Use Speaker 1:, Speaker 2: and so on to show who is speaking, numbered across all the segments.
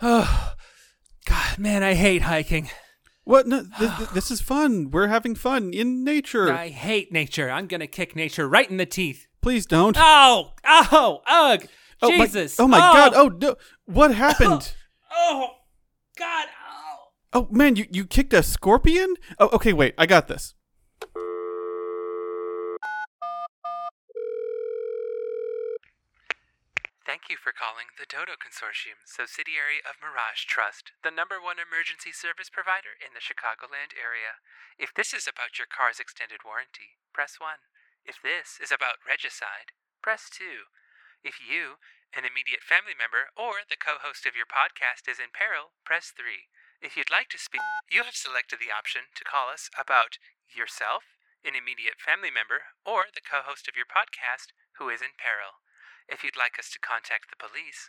Speaker 1: Oh, God, man, I hate hiking.
Speaker 2: What? No, th- th- this is fun. We're having fun in nature.
Speaker 1: I hate nature. I'm gonna kick nature right in the teeth.
Speaker 2: Please don't.
Speaker 1: Oh, oh, ugh,
Speaker 2: oh my-
Speaker 1: Jesus.
Speaker 2: oh my oh. God. Oh no. What happened?
Speaker 1: oh, God. Oh.
Speaker 2: oh man, you you kicked a scorpion? Oh, okay. Wait. I got this.
Speaker 3: Thank you for calling the Dodo Consortium, subsidiary of Mirage Trust, the number one emergency service provider in the Chicagoland area. If this is about your car's extended warranty, press 1. If this is about regicide, press 2. If you, an immediate family member, or the co host of your podcast is in peril, press 3. If you'd like to speak, you have selected the option to call us about yourself, an immediate family member, or the co host of your podcast who is in peril. If you'd like us to contact the police,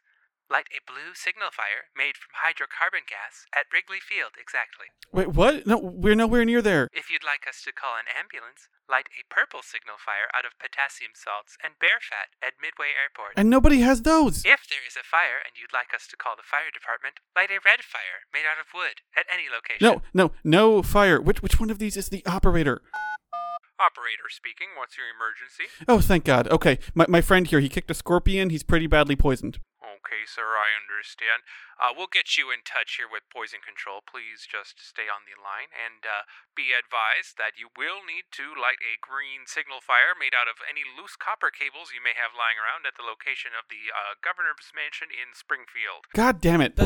Speaker 3: light a blue signal fire made from hydrocarbon gas at Wrigley Field exactly.
Speaker 2: Wait, what? No, we're nowhere near there.
Speaker 3: If you'd like us to call an ambulance, light a purple signal fire out of potassium salts and bear fat at Midway Airport.
Speaker 2: And nobody has those.
Speaker 3: If there is a fire and you'd like us to call the fire department, light a red fire made out of wood at any location.
Speaker 2: No, no, no fire. Which which one of these is the operator?
Speaker 3: Operator speaking, what's your emergency?
Speaker 2: Oh, thank God. Okay, my my friend here, he kicked a scorpion. He's pretty badly poisoned.
Speaker 3: Okay, sir, I understand. Uh, we'll get you in touch here with poison control. Please just stay on the line and uh, be advised that you will need to light a green signal fire made out of any loose copper cables you may have lying around at the location of the uh, governor's mansion in Springfield.
Speaker 2: God damn it.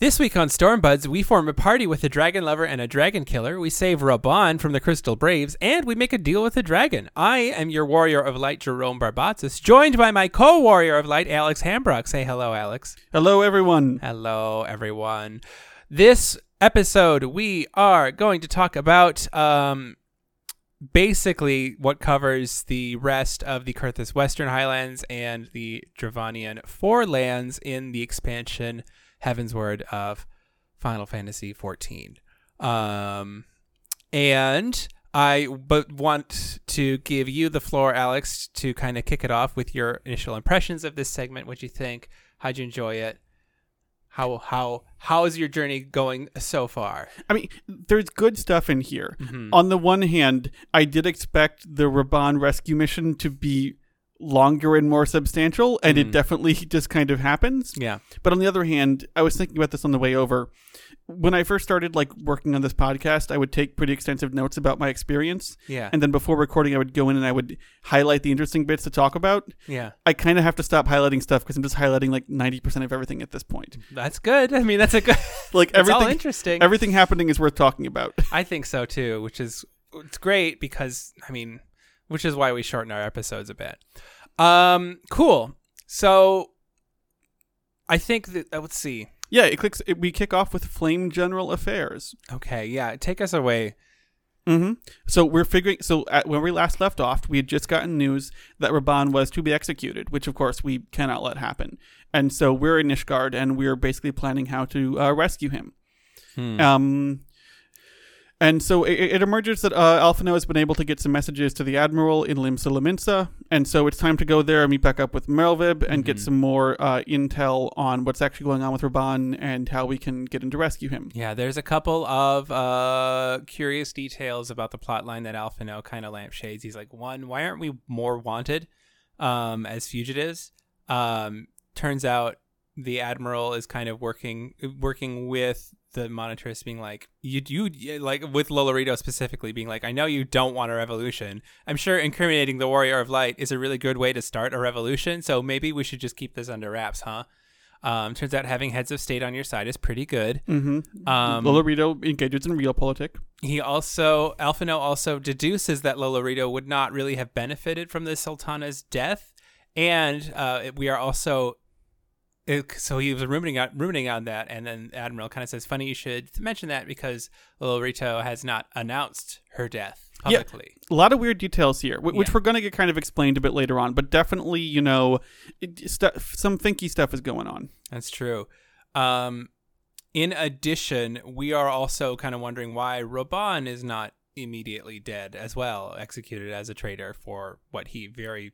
Speaker 1: This week on Stormbuds, we form a party with a dragon lover and a dragon killer. We save Raubahn from the Crystal Braves, and we make a deal with the dragon. I am your warrior of light, Jerome Barbatus, joined by my co-warrior of light, Alex Hambrock. Say hello, Alex.
Speaker 2: Hello, everyone.
Speaker 1: Hello, everyone. This episode, we are going to talk about um, basically what covers the rest of the Coerthas Western Highlands and the Dravanian Forelands in the expansion Heavensward of Final Fantasy XIV. Um, and I but want to give you the floor, Alex, to kind of kick it off with your initial impressions of this segment. What you think? How'd you enjoy it? How how how is your journey going so far?
Speaker 2: I mean, there's good stuff in here.
Speaker 1: Mhm.
Speaker 2: On the one hand, I did expect the Raubahn rescue mission to be longer and more substantial, and
Speaker 1: Mhm.
Speaker 2: it definitely just kind of happens.
Speaker 1: Yeah.
Speaker 2: But on the other hand, I was thinking about this on the way over. When I first started like working on this podcast, I would take pretty extensive notes about my experience,
Speaker 1: Yeah.
Speaker 2: and then before recording, I would go in and I would highlight the interesting bits to talk about.
Speaker 1: yeah.
Speaker 2: I kind of have to stop highlighting stuff because I'm just highlighting like 90% of everything at this point.
Speaker 1: That's good. I mean, that's a good.
Speaker 2: Like everything
Speaker 1: interesting.
Speaker 2: everything happening is worth talking about.
Speaker 1: I think so too, which is it's great because I mean, which is why we shorten our episodes a bit. Um, cool. So, I think that uh, let's see.
Speaker 2: Yeah, it clicks. It, we kick off with Flame General Affairs.
Speaker 1: Okay, yeah, take us away.
Speaker 2: Mm-hmm. So we're figuring. So at, when we last left off, we had just gotten news that Raubahn was to be executed, which of course we cannot let happen. And so we're in Ishgard, and we're basically planning how to uh, rescue him.
Speaker 1: Hmm.
Speaker 2: Um, and so it, it emerges that uh, Alphinaud has been able to get some messages to the Admiral in Limsa Lominsa, and so it's time to go there and meet back up with Merlwyb and get
Speaker 1: Mhm.
Speaker 2: some more uh, intel on what's actually going on with Raubahn and how we can get in to rescue him.
Speaker 1: Yeah, there's a couple of uh, curious details about the plot line that Alphinaud kind of lampshades. He's like, one, why aren't we more wanted um, as fugitives? Um, turns out the admiral is kind of working working with the monetarist, being like, you you like with Lolorito specifically, being like, I know you don't want a revolution. I'm sure incriminating the Warrior of Light is a really good way to start a revolution. So maybe we should just keep this under wraps, huh? Um, turns out having heads of state on your side is pretty good.
Speaker 2: Mm-hmm.
Speaker 1: Um,
Speaker 2: Lolorito engages in realpolitik.
Speaker 1: he also Alphinaud also deduces that Lolorito would not really have benefited from the Sultana's death, and uh, we are also. It, so he was ruminating on, ruminating on that, and then Admiral kind of says, "Funny you should mention that because Lolorito has not announced her death publicly."
Speaker 2: Yeah.
Speaker 1: publicly."
Speaker 2: A lot of weird details here, which
Speaker 1: Yeah.
Speaker 2: we're going to get kind of explained a bit later on, but definitely, you know, it, stuff, some thinky stuff is going on.
Speaker 1: That's true. Um, in addition, we are also kind of wondering why Raubahn is not immediately dead as well, executed as a traitor for what he very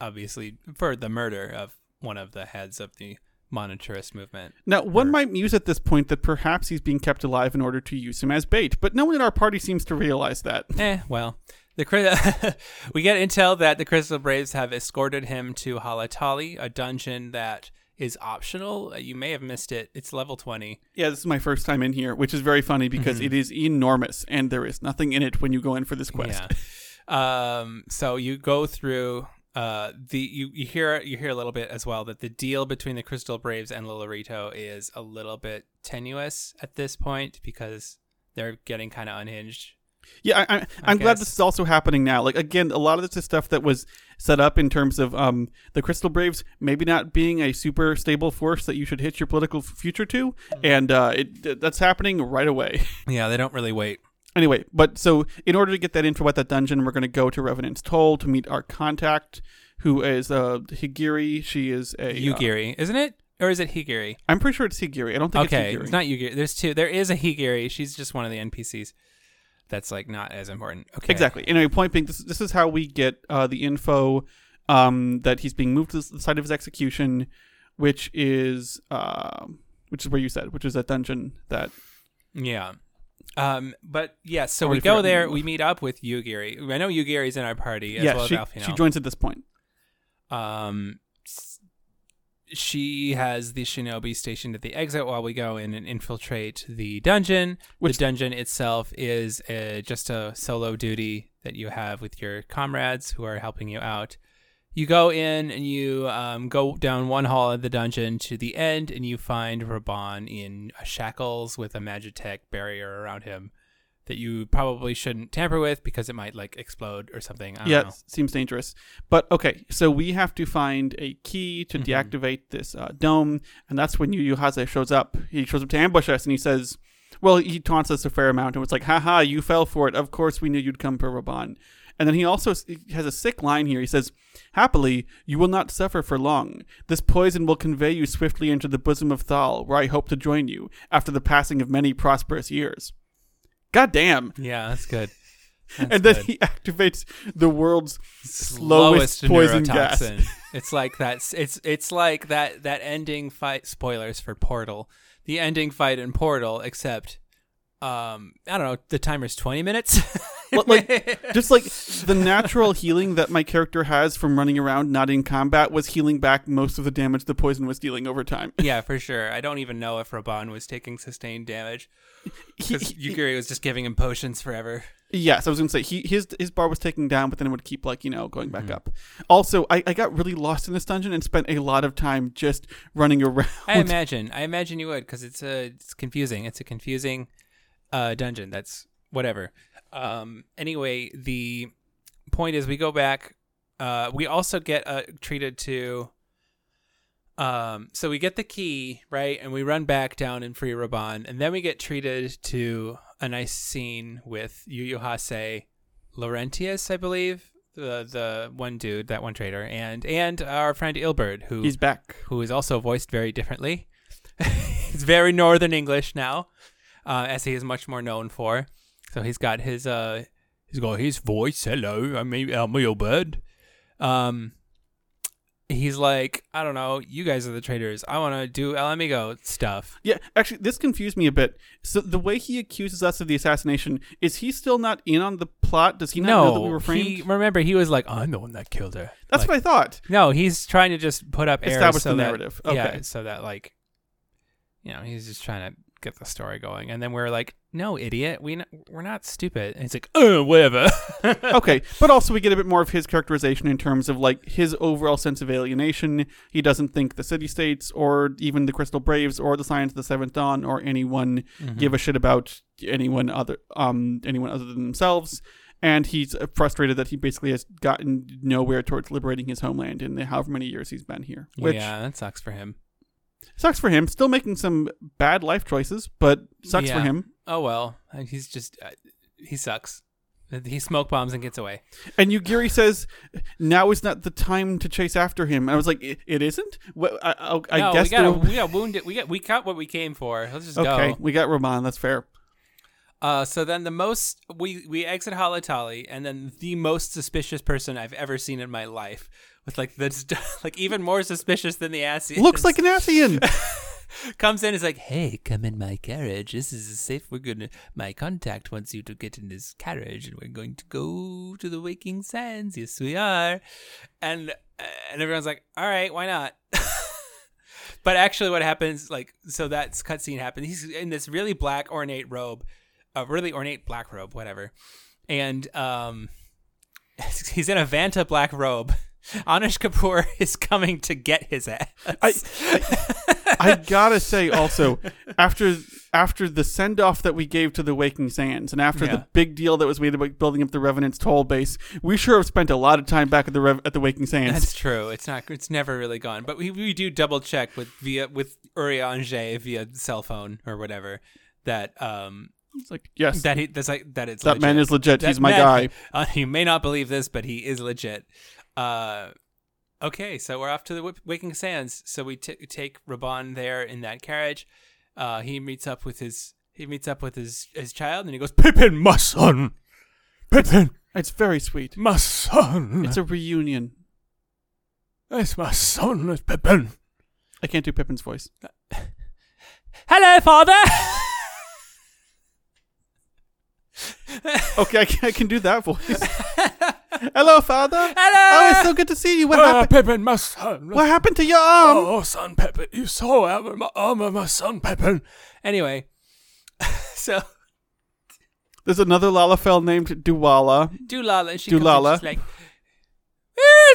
Speaker 1: obviously for the murder of one of the heads of the monetarist movement.
Speaker 2: Now, one
Speaker 1: Or-
Speaker 2: might muse at this point that perhaps he's being kept alive in order to use him as bait, but no one in our party seems to realize that.
Speaker 1: Eh, well, the we get intel that the Crystal Braves have escorted him to Halatali, a dungeon that is optional. Uh, You may have missed it. It's level 20.
Speaker 2: Yeah, this is my first time in here, which is very funny because
Speaker 1: Mhm.
Speaker 2: it is enormous and there is nothing in it when you go in for this quest.
Speaker 1: Yeah. um, so you go through uh, the you, you hear you hear a little bit as well that the deal between the Crystal Braves and Lolorito is a little bit tenuous at this point because they're getting kind of unhinged.
Speaker 2: Yeah, I, I, I'm glad this is also happening now. Like again, a lot of this is stuff that was set up in terms of um, the Crystal Braves maybe not being a super stable force that you should hitch your political future to, and uh, it that's happening right away.
Speaker 1: Yeah, they don't really wait.
Speaker 2: Anyway, but so in order to get that info at that dungeon, we're going to go to Revenant's Toll to meet our contact, who is uh, Higiri. She is a uh,
Speaker 1: isn't it? Or is it Higiri?
Speaker 2: I'm pretty sure it's Higiri. I don't think
Speaker 1: okay,
Speaker 2: it's Higiri.
Speaker 1: it's not Yugiri. There's two. There is a Higiri. She's just one of the NPCs. That's like not as important. Okay.
Speaker 2: Exactly. Anyway, point being, this, this is how we get uh, the info um, that he's being moved to the site of his execution, which is uh, which is where you said, which is that dungeon that.
Speaker 1: Yeah. Um, but yeah, so we go there. We meet up with Yugiri. I know Yugiri's in our party as
Speaker 2: yeah,
Speaker 1: well
Speaker 2: she,
Speaker 1: as Alphinaud.
Speaker 2: she joins at this point.
Speaker 1: um, she has the shinobi stationed at the exit while we go in and infiltrate the dungeon.
Speaker 2: Which-
Speaker 1: the dungeon itself is uh just a solo duty that you have with your comrades who are helping you out. You go in and you um, go down one hall of the dungeon to the end, and you find Raubahn in shackles with a Magitek barrier around him that you probably shouldn't tamper with because it might like explode or something. I don't
Speaker 2: Yeah,
Speaker 1: know.
Speaker 2: seems dangerous. But okay, so we have to find a key to
Speaker 1: Mhm.
Speaker 2: deactivate this uh, dome, and that's when Yu shows up. He shows up to ambush us, and he says, "Well, he taunts us a fair amount, and it's like, haha, you fell for it. Of course, we knew you'd come for Raubahn." And then he also has a sick line here. He says, "Happily, you will not suffer for long. This poison will convey you swiftly into the bosom of Thal, where I hope to join you after the passing of many prosperous years." God damn.
Speaker 1: Yeah, that's good. That's
Speaker 2: and then
Speaker 1: good.
Speaker 2: he activates the world's slowest poison gas.
Speaker 1: it's like that. It's it's like that that ending fight. Spoilers for Portal. The ending fight in Portal, except um, I don't know. The timer's twenty minutes.
Speaker 2: Like, just like the natural healing that my character has from running around not in combat was healing back most of the damage the poison was dealing over time.
Speaker 1: yeah, for sure. I don't even know if Raubahn was taking sustained damage because Yugiri was just giving him potions forever.
Speaker 2: yes, I was gonna say he his his bar was taking down, but then it would keep like you know going back
Speaker 1: Mhm.
Speaker 2: up. Also, I, I got really lost in this dungeon and spent a lot of time just running around.
Speaker 1: I imagine. I imagine you would because it's a it's confusing. It's a confusing uh, dungeon. That's whatever. Um, anyway, the point is we go back. Uh, we also get uh, treated to. Um, so we get the key right, and we run back down in Free Raubahn, and then we get treated to a nice scene with Yuyuhase, Laurentius, I believe, the the one dude, that one trader, and and our friend Ilbert, who
Speaker 2: He's back.
Speaker 1: who is also voiced very differently. it's very Northern English now, uh, as he is much more known for. So he's got his uh, he's got his voice. Hello, I'm I'm your Bird. Um, he's like, I don't know, you guys are the traders. I want to do El Amigo stuff.
Speaker 2: Yeah, actually, this confused me a bit. So the way he accuses us of the assassination is he still not in on the plot? Does he not know that we were framed?
Speaker 1: he remember he was like, I'm the one that killed her.
Speaker 2: That's
Speaker 1: Like,
Speaker 2: what I thought.
Speaker 1: No, he's trying to just put up
Speaker 2: Establish
Speaker 1: so
Speaker 2: the
Speaker 1: that-
Speaker 2: narrative.
Speaker 1: Yeah,
Speaker 2: Okay.
Speaker 1: so that like, you know, he's just trying to get the story going, and then we're like, "No, idiot, we n- we're not stupid." And he's like, "Uh, whatever."
Speaker 2: okay, but also we get a bit more of his characterization in terms of like his overall sense of alienation. He doesn't think the city states or even the Crystal Braves or the Scions of the Seventh Dawn or anyone
Speaker 1: Mm-hmm.
Speaker 2: give a shit about anyone other um anyone other than themselves. And he's uh, frustrated that he basically has gotten nowhere towards liberating his homeland in the however many years he's been here. Which
Speaker 1: yeah, that sucks for him.
Speaker 2: sucks for him. Still making some bad life choices, but sucks for him.
Speaker 1: Oh well, uh, he's just uh, he sucks. He smoke bombs and gets away.
Speaker 2: And Yugiri says, "Now is not the time to chase after him." And I was like, "It, it isn't." Well, I, I, I
Speaker 1: no,
Speaker 2: guess
Speaker 1: we got
Speaker 2: there-
Speaker 1: we got wounded. We got we got what we came for. Let's just
Speaker 2: okay,
Speaker 1: go.
Speaker 2: Okay, we got Raubahn. That's fair.
Speaker 1: Uh, so then the most we we exit Halatali, and then the most suspicious person I've ever seen in my life, with like the like even more suspicious than the Ascians.
Speaker 2: Looks like an Ascian.
Speaker 1: comes in is like, hey, come in my carriage. This is a safe. We're gonna. My contact wants you to get in this carriage, and we're going to go to the Waking Sands. Yes, we are. And and everyone's like, all right, why not? but actually, what happens, like, so that cutscene happens. He's in this really black ornate robe, a really ornate black robe, whatever, and um, he's in a Vanta black robe. Anish Kapoor is coming to get his ass.
Speaker 2: I, I gotta say also after after the send off that we gave to the Waking Sands and after
Speaker 1: Yeah.
Speaker 2: the big deal that was made about building up the Revenant's toll base, we sure have spent a lot of time back at the Rev- at the Waking Sands.
Speaker 1: That's true. It's not. It's never really gone. But we, we do double check with via with Urianger via cell phone or whatever that um
Speaker 2: It's like yes,
Speaker 1: that he that's like that it's
Speaker 2: that man is legit.
Speaker 1: That
Speaker 2: He's my
Speaker 1: man-
Speaker 2: guy.
Speaker 1: Uh, you may not believe this, but he is legit. Uh, okay, so we're off to the Waking Sands. So we t- take Raubahn there in that carriage. Uh, he meets up with his he meets up with his his child, and he goes, "Pippin, my son, Pippin,
Speaker 2: It's very sweet.
Speaker 1: my son.
Speaker 2: It's a reunion.
Speaker 1: It's my son, it's Pippin."
Speaker 2: I can't do Pippin's voice.
Speaker 1: Hello, father.
Speaker 2: Okay, I can, I can do that voice. Hello, father.
Speaker 1: Hello.
Speaker 2: Oh, it's so good to see you. What happened?
Speaker 1: Pippin, my son.
Speaker 2: What happened to your arm?
Speaker 1: oh, son Pippin, you saw out my arm of my son Pippin. Anyway, so
Speaker 2: There's another Lalafell named Duwala.
Speaker 1: Dewlala, and she
Speaker 2: Dewlala.
Speaker 1: comes in, she's like,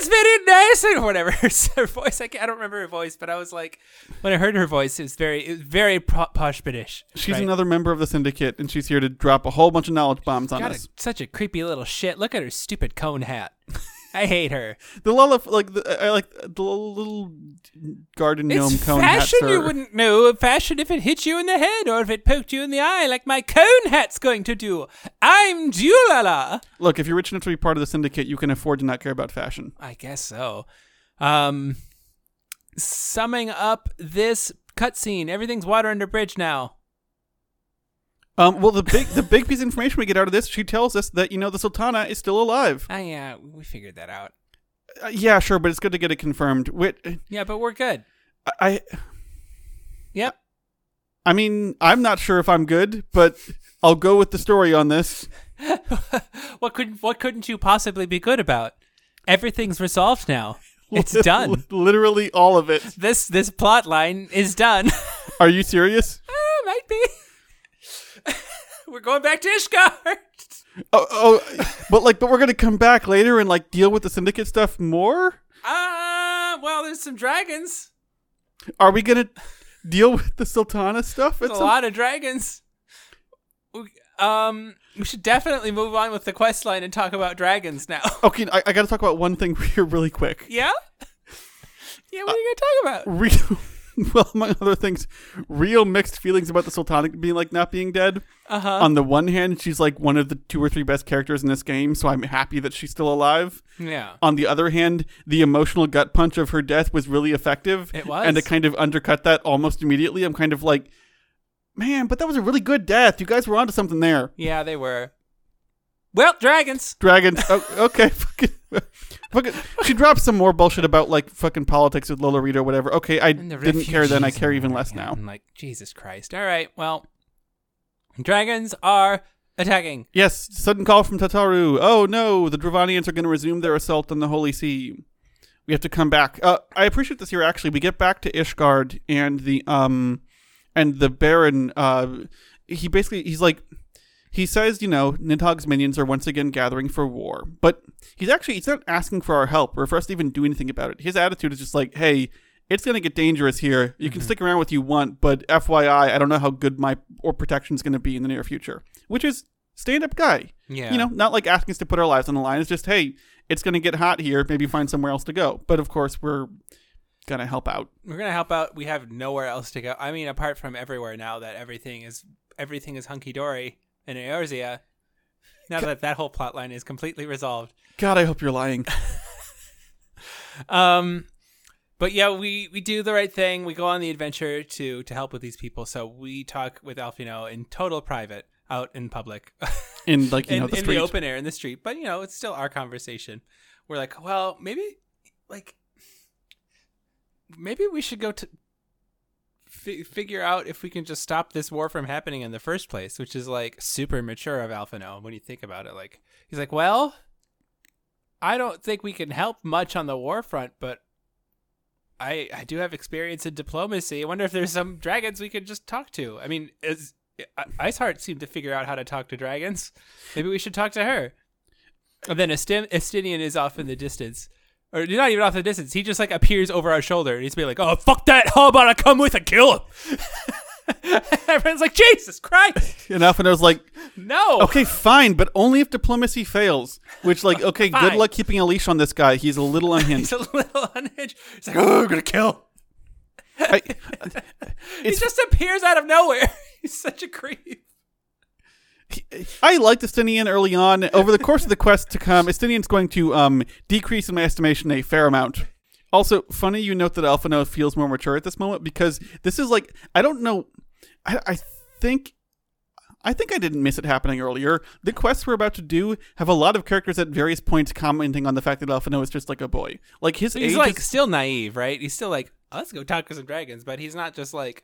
Speaker 1: "Eh, it's very nice and whatever. her voice, I, can't, I don't remember her voice, but I was like, when I heard her voice, it was very, it was very po- posh British.
Speaker 2: She's
Speaker 1: right?
Speaker 2: another member of the syndicate, and she's here to drop a whole bunch of knowledge bombs on
Speaker 1: God,
Speaker 2: us.
Speaker 1: such a creepy little shit. Look at her stupid cone hat. I hate her.
Speaker 2: The Lalaf, like the, I like the little garden gnome
Speaker 1: it's
Speaker 2: cone hat.
Speaker 1: fashion
Speaker 2: sir.
Speaker 1: you wouldn't know. Fashion if it hit you in the head or if it poked you in the eye, like my cone hat's going to do. I'm Julala.
Speaker 2: Look, if you're rich enough to be part of the syndicate, you can afford to not care about fashion.
Speaker 1: I guess so. Um, summing up this cutscene, everything's water under bridge now.
Speaker 2: Um, well, the big the big piece of information we get out of this, she tells us that you know the Sultana is still alive.
Speaker 1: Ah, yeah, we figured that out.
Speaker 2: Uh, yeah, sure, but it's good to get it confirmed. Wait,
Speaker 1: Yeah, but we're good.
Speaker 2: I
Speaker 1: Yep.
Speaker 2: I mean, I'm not sure if I'm good, but I'll go with the story on this.
Speaker 1: what could what couldn't you possibly be good about? Everything's resolved now. It's done.
Speaker 2: Literally all of it.
Speaker 1: This this plot line is done.
Speaker 2: Are you serious?
Speaker 1: Ah, might be. We're going back to Ishgard.
Speaker 2: Oh, oh, but like, but we're gonna come back later and like deal with the syndicate stuff more.
Speaker 1: Ah, well, there's some dragons.
Speaker 2: Are we gonna deal with the Sultana stuff?
Speaker 1: There's
Speaker 2: at
Speaker 1: a
Speaker 2: some-
Speaker 1: lot of dragons. We- Um, we should definitely move on with the quest line and talk about dragons now.
Speaker 2: Okay, I, I got to talk about one thing here really quick.
Speaker 1: yeah. Yeah, what are you gonna talk about?
Speaker 2: Real, well, among other things, real mixed feelings about the Sultana being like not being dead.
Speaker 1: Uh huh.
Speaker 2: On the one hand, she's like one of the two or three best characters in this game, so I'm happy that she's still alive.
Speaker 1: Yeah.
Speaker 2: On the other hand, the emotional gut punch of her death was really effective.
Speaker 1: It was.
Speaker 2: And to kind of undercut that almost immediately, I'm kind of like, man, but that was a really good death. You guys were onto something there.
Speaker 1: Yeah, they were. Well, dragons.
Speaker 2: Dragons. oh, okay. Fucking, fucking, she dropped some more bullshit about like fucking politics with Lolorito or whatever. Okay, I didn't care then. I care even less now.
Speaker 1: I'm like, Jesus Christ. All right, well, dragons are attacking.
Speaker 2: Yes, sudden call from Tataru. Oh no, the Dravanians are going to resume their assault on the Holy See. We have to come back. Uh, I appreciate this here. Actually, we get back to Ishgard and the um and the Baron. Uh, he basically he's like he says, you know, Nidhogg's minions are once again gathering for war, but he's actually he's not asking for our help or for us to even do anything about it. His attitude is just like, hey. It's gonna get dangerous here. You can mm-hmm. stick around with you want, but FYI, I don't know how good my or protection is gonna be in the near future. Which is stand up guy.
Speaker 1: Yeah.
Speaker 2: You know, not like asking us to put our lives on the line. It's just, hey, it's going to get hot here. Maybe find somewhere else to go. But of course, we're going to help out.
Speaker 1: we're gonna help out. We have nowhere else to go. I mean, apart from everywhere now that everything is everything is hunky dory in Eorzea. Now that that whole plot line is completely resolved.
Speaker 2: God, I hope you're lying.
Speaker 1: Um, but yeah, we we do the right thing. We go on the adventure to to help with these people. So we talk with Alphinaud in total private. out in public,
Speaker 2: in like you
Speaker 1: in,
Speaker 2: know the
Speaker 1: in the open air in the street. But you know, it's still our conversation. We're like, well, maybe like maybe we should go to fi- figure out if we can just stop this war from happening in the first place, which is like super mature of Alphinaud when you think about it. Like he's like, well, I don't think we can help much on the war front, but I I do have experience in diplomacy. I wonder if there's some dragons we could just talk to. I mean, is Iceheart seemed to figure out how to talk to dragons. Maybe we should talk to her. And then Estin- Estinian is off in the distance. Or not even off the distance. He just like appears over our shoulder and he's be like, Oh fuck that, how about I come with and kill him? Everyone's like, Jesus Christ.
Speaker 2: And Alphinaud's like,
Speaker 1: No.
Speaker 2: okay, fine, but only if diplomacy fails. Which, like, okay, good luck keeping a leash on this guy. He's a little
Speaker 1: He's
Speaker 2: unhinged.
Speaker 1: a little unhinged. He's like, Oh, I'm gonna kill.
Speaker 2: I,
Speaker 1: He just appears out of nowhere. He's such a creep.
Speaker 2: I liked Estinian early on. Over the course of the quest to come, Estinian's going to um, decrease in my estimation a fair amount. Also, funny you note that Alphinaud feels more mature at this moment because this is like I don't know. I, I think I think I didn't miss it happening earlier. The quests we're about to do have a lot of characters at various points commenting on the fact that Alphinaud is just like a boy. Like his
Speaker 1: He's
Speaker 2: age
Speaker 1: like
Speaker 2: is,
Speaker 1: still naive, right? He's still like, "Oh, let's go talk to some dragons, but he's not just like,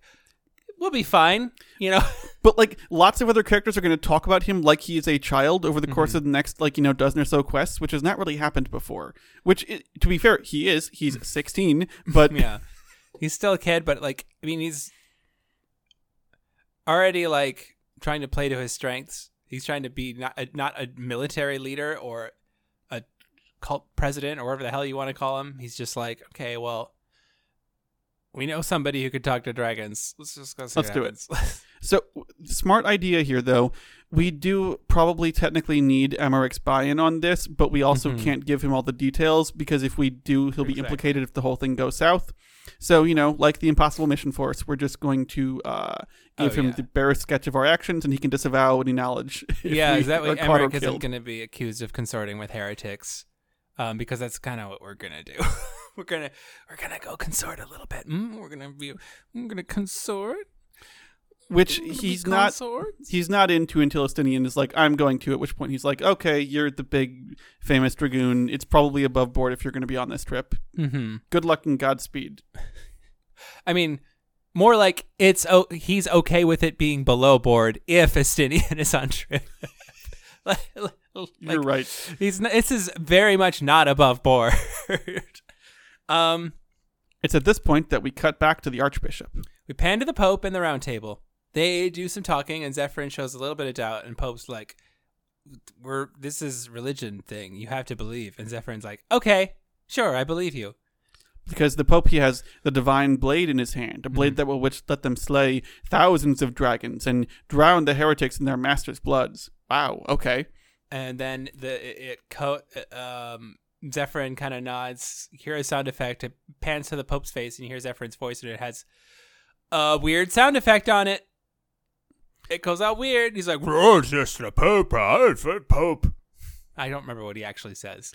Speaker 1: we'll be fine, you know?
Speaker 2: But like lots of other characters are going to talk about him like he is a child over the course mm-hmm. of the next like you know dozen or so quests, which has not really happened before. Which, to be fair, he is. He's sixteen, but
Speaker 1: yeah. He's still a kid, but like, I mean, he's already like trying to play to his strengths. He's trying to be not a, not a military leader or a cult president or whatever the hell you want to call him. He's just like, okay, well, we know somebody who could talk to dragons. Let's just go. See
Speaker 2: Let's do it. So, smart idea here, though. We do probably technically need Aymeric's buy-in on this, but we also
Speaker 1: Mhm.
Speaker 2: can't give him all the details because if we do, he'll be
Speaker 1: Exactly.
Speaker 2: implicated if the whole thing goes south. So, you know, like the Impossible Mission Force, we're just going to uh, give
Speaker 1: Oh,
Speaker 2: him
Speaker 1: yeah.
Speaker 2: the barest sketch of our actions, and he can disavow any knowledge.
Speaker 1: yeah, is that
Speaker 2: are
Speaker 1: way
Speaker 2: caught or
Speaker 1: Aymeric isn't going to be accused of consorting with heretics? Um, because that's kind of what we're gonna do. we're gonna we're gonna go consort a little bit. Mm, we're gonna be we're gonna consort.
Speaker 2: Which he's not. He's not into until Estinian is like, I'm going to. At which point he's like, okay, you're the big famous dragoon. It's probably above board if you're going to be on this trip.
Speaker 1: Mm-hmm.
Speaker 2: Good luck and Godspeed.
Speaker 1: I mean, more like it's oh he's okay with it being below board if Estinian is on trip. like,
Speaker 2: You're right.
Speaker 1: He's n- this is very much not above board. um,
Speaker 2: It's at this point that we cut back to the Archbishop.
Speaker 1: we pan to the Pope and the Round Table. They do some talking, and Zephirin shows a little bit of doubt, and Pope's like, "We're this is religion thing. You have to believe." And Zephirin's like, "Okay, sure, I believe you."
Speaker 2: Because the Pope he has the divine blade in his hand, a
Speaker 1: Mm-hmm.
Speaker 2: blade that will which let them slay thousands of dragons and drown the heretics in their masters' bloods. Wow, okay.
Speaker 1: and then the it, it co- um Zephirin kind of nods. Hear a sound effect. It pans to the Pope's face, and you hear Zephirin's voice, and it has a weird sound effect on it. It goes out weird. He's like,
Speaker 4: Oh, it's just the Pope. it's the Pope.
Speaker 1: I don't remember what he actually says.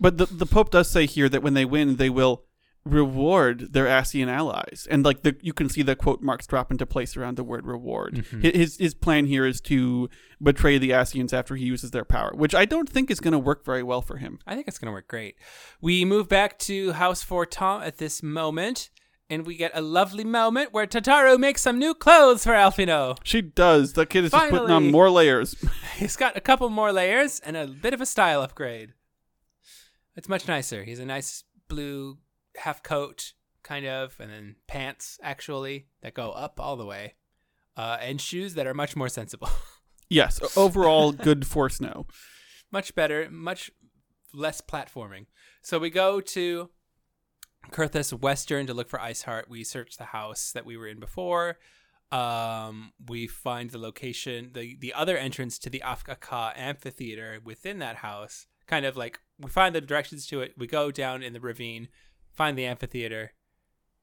Speaker 2: But the the Pope does say here that when they win, they will reward their Ascian allies, and like the you can see the quote marks drop into place around the word reward.
Speaker 1: Mm-hmm.
Speaker 2: His his plan here is to betray the Ascians after he uses their power, which I don't think is going to work very well for him.
Speaker 1: I think it's going to work great. We move back to House Fortemps at this moment, and we get a lovely moment where Tataru makes some new clothes for Alphinaud.
Speaker 2: She does. The kid is just putting on more layers.
Speaker 1: He's got a couple more layers and a bit of a style upgrade. It's much nicer. He's a nice blue half coat, kind of, and then pants, actually, that go up all the way, uh, and shoes that are much more sensible.
Speaker 2: yes, overall good for snow.
Speaker 1: much better, much less platforming. So we go to Coerthas Western to look for Iceheart. We search the house that we were in before. Um, we find the location, the the other entrance to the Akh Afah amphitheater within that house. Kind of like we find the directions to it. We go down in the ravine, find the amphitheater,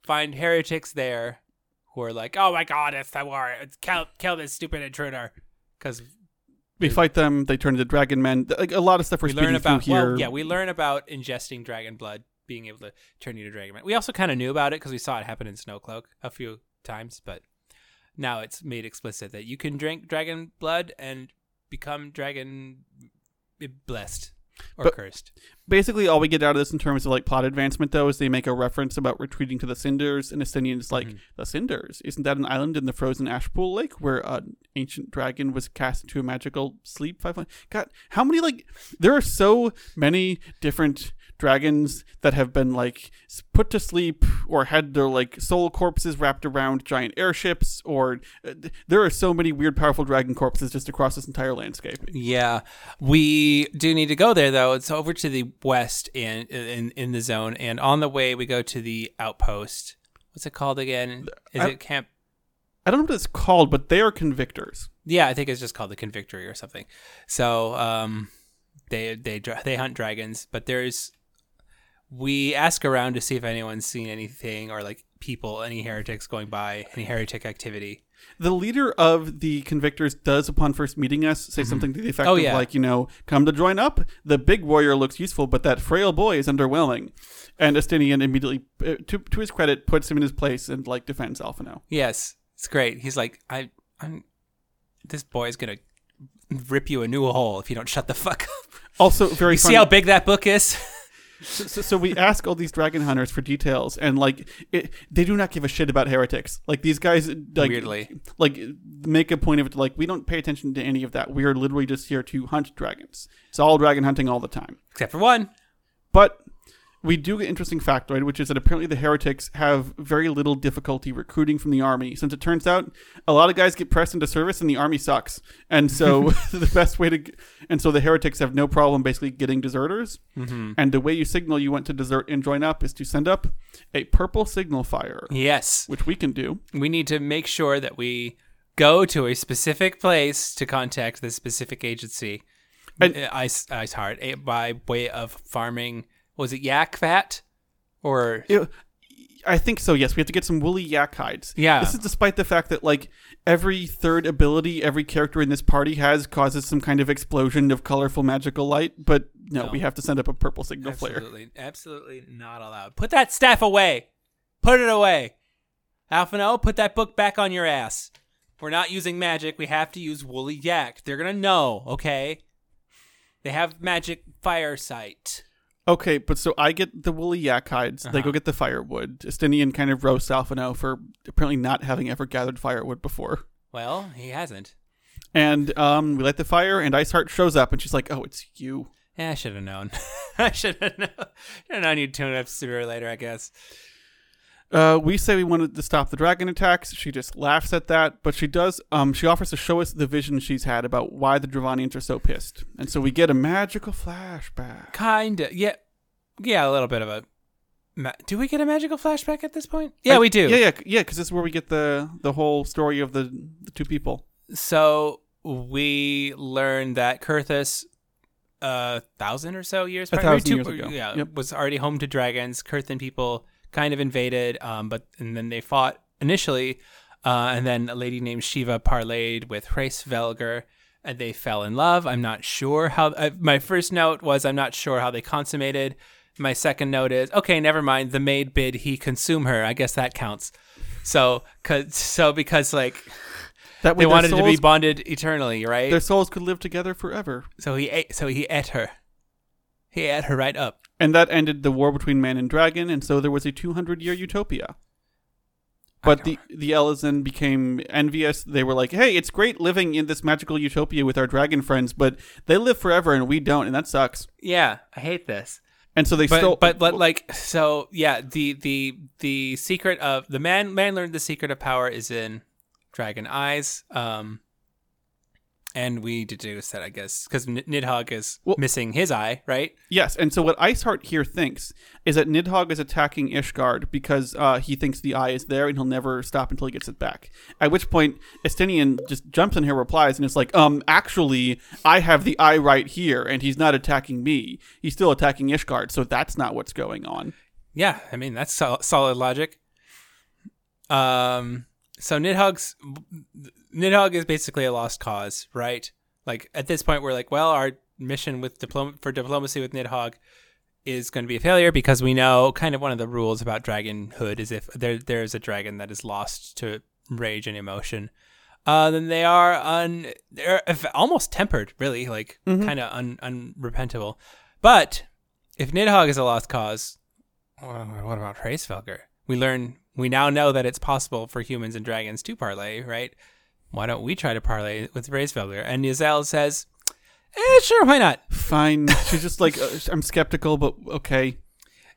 Speaker 1: find heretics there who are like, "Oh my god, it's the war! It's kill kill this stupid intruder!" Because
Speaker 2: We fight them. They turn into dragon men. Like a lot of stuff we're
Speaker 1: we learn about
Speaker 2: through here.
Speaker 1: well, yeah, we learn about ingesting dragon blood, being able to turn you to dragon man. We also kind of knew about it because we saw it happen in Snowcloak a few times, but now it's made explicit that you can drink dragon blood and become dragon eh, blessed or
Speaker 2: But-
Speaker 1: cursed.
Speaker 2: Basically, all we get out of this in terms of like plot advancement, though, is they make a reference about retreating to the Cinders, and Estinian's like,
Speaker 1: Mhm.
Speaker 2: the Cinders? Isn't that an island in the frozen Ashpool Lake where an ancient dragon was cast into a magical sleep? Five God, how many like there are so many different dragons that have been like put to sleep or had their like soul corpses wrapped around giant airships, or uh, there are so many weird, powerful dragon corpses just across this entire landscape.
Speaker 1: Yeah, we do need to go there though. It's over to the west in in in the zone, and on the way we go to the outpost. What's it called again? Is
Speaker 2: I-
Speaker 1: it camp?
Speaker 2: I don't know what it's called, but they are convictors.
Speaker 1: Yeah, I think it's just called the Convictory or something. So um, they they they hunt dragons, but there's we ask around to see if anyone's seen anything or like people, any heretics going by, any heretic activity.
Speaker 2: The leader of the convictors does, upon first meeting us, say something to the effect
Speaker 1: Oh,
Speaker 2: of
Speaker 1: yeah.
Speaker 2: like, you know, come to join up. The big warrior looks useful, but that frail boy is underwhelming. And Estinian immediately, uh, to, to his credit, puts him in his place and like defends Alphinaud.
Speaker 1: Yes, it's great. He's like, I, I'm. This boy's gonna rip you a new hole if you don't shut the fuck up.
Speaker 2: Also, very
Speaker 1: You see how big that book is?
Speaker 2: so, so, so we ask all these dragon hunters for details, and like, it, they do not give a shit about heretics. Like these guys, like,
Speaker 1: Weirdly.
Speaker 2: like make a point of it. Like, we don't pay attention to any of that. We are literally just here to hunt dragons. It's all dragon hunting all the time.
Speaker 1: Except for one.
Speaker 2: But we do get interesting factoid, which is that apparently the heretics have very little difficulty recruiting from the army, since it turns out a lot of guys get pressed into service and the army sucks. And so the best way to, and so the heretics have no problem basically getting deserters.
Speaker 1: Mm-hmm.
Speaker 2: And the way you signal you want to desert and join up is to send up a purple signal fire,
Speaker 1: Yes.
Speaker 2: which we can do.
Speaker 1: we need to make sure that we go to a specific place to contact the specific agency.
Speaker 2: And-
Speaker 1: Uh, Ice Ice Heart eh, by way of farming. Was it yak fat or
Speaker 2: It- I think so. Yes, we have to get some woolly yak hides.
Speaker 1: Yeah.
Speaker 2: This is despite the fact that like every third ability every character in this party has causes some kind of explosion of colorful magical light. But no,
Speaker 1: No.
Speaker 2: we have to send up a purple signal flare.
Speaker 1: absolutely absolutely not allowed? Put that staff away. Put it away. Alphinaud, put that book back on your ass. We're not using magic. We have to use woolly yak. They're gonna know, okay? They have magic fire sight.
Speaker 2: Okay, but so I get the woolly yak hides. They
Speaker 1: Uh-huh.
Speaker 2: go get the firewood. Estinian kind of roasts Alphinaud for apparently not having ever gathered firewood before.
Speaker 1: Well, he hasn't.
Speaker 2: And um, we light the fire, and Iceheart shows up, and she's like, "Oh, it's you."
Speaker 1: Yeah, I should have known. I should have known. Should have known you'd tune up sooner or later, I guess.
Speaker 2: Uh, we say we wanted to stop the dragon attacks. She just laughs at that, but she does. Um, she offers to show us the vision she's had about why the Dravanians are so pissed, and so we get a magical flashback.
Speaker 1: Kinda. Yeah. Yeah, a little bit of a. Ma- do we get a magical flashback at this point? Yeah,
Speaker 2: I-
Speaker 1: we do.
Speaker 2: Yeah, yeah, yeah. Because this is where we get the the whole story of the the two people.
Speaker 1: So we learn that Coerthas, a thousand or so years,
Speaker 2: A
Speaker 1: prior-
Speaker 2: thousand years ago.
Speaker 1: yeah,
Speaker 2: Yep.
Speaker 1: was already home to dragons. Coerthan people kind of invaded, um, but and then they fought initially, uh, and then a lady named Shiva parlayed with Hraesvelgr, and they fell in love. I'm not sure how. Uh, my first note was I'm not sure how they consummated. My second note is okay. Never mind. The maid bid he consume her. I guess that counts. So, cause so because like
Speaker 2: That
Speaker 1: they wanted to be bonded eternally, right?
Speaker 2: Their souls could live together forever.
Speaker 1: So he ate. So he ate her. He ate her right up.
Speaker 2: And that ended the war between man and dragon, and so there was a 200 year utopia. But the the Elysian became envious. They were like, "Hey, it's great living in this magical utopia with our dragon friends, but they live forever and we don't, and that sucks."
Speaker 1: Yeah, I hate this.
Speaker 2: And so they
Speaker 1: But
Speaker 2: stole.
Speaker 1: but but like so yeah. The the the secret of the man man learned the secret of power is in dragon eyes. Um, and we deduce that I guess because Nidhogg is
Speaker 2: Well-
Speaker 1: missing his eye, right?
Speaker 2: yes, and so what Iceheart here thinks is that Nidhogg is attacking Ishgard because uh, he thinks the eye is there and he'll never stop until he gets it back. At which point, Estinian just jumps in here, replies, and it's like, um, actually, I have the eye right here, and he's not attacking me. He's still attacking Ishgard, so that's not what's going on.
Speaker 1: Yeah, I mean that's sol- solid logic. Um, so Nidhogg's Nidhogg is basically a lost cause, right? Like at this point, we're like, well, our mission with diplom- for diplomacy with Nidhogg is going to be a failure because we know kind of one of the rules about dragonhood is if there there's a dragon that is lost to rage and emotion uh, then they are un they're almost tempered, really, like kind of un unrepentable. But if Nidhogg is a lost cause, well, what about Hraesvelgr? We learn we now know that it's possible for humans and dragons to parlay, right? Why don't we try to parlay with Hraesvelgr? And Ysayle says, eh, sure, why not?
Speaker 2: Fine. She's just like, uh, I'm skeptical, but okay.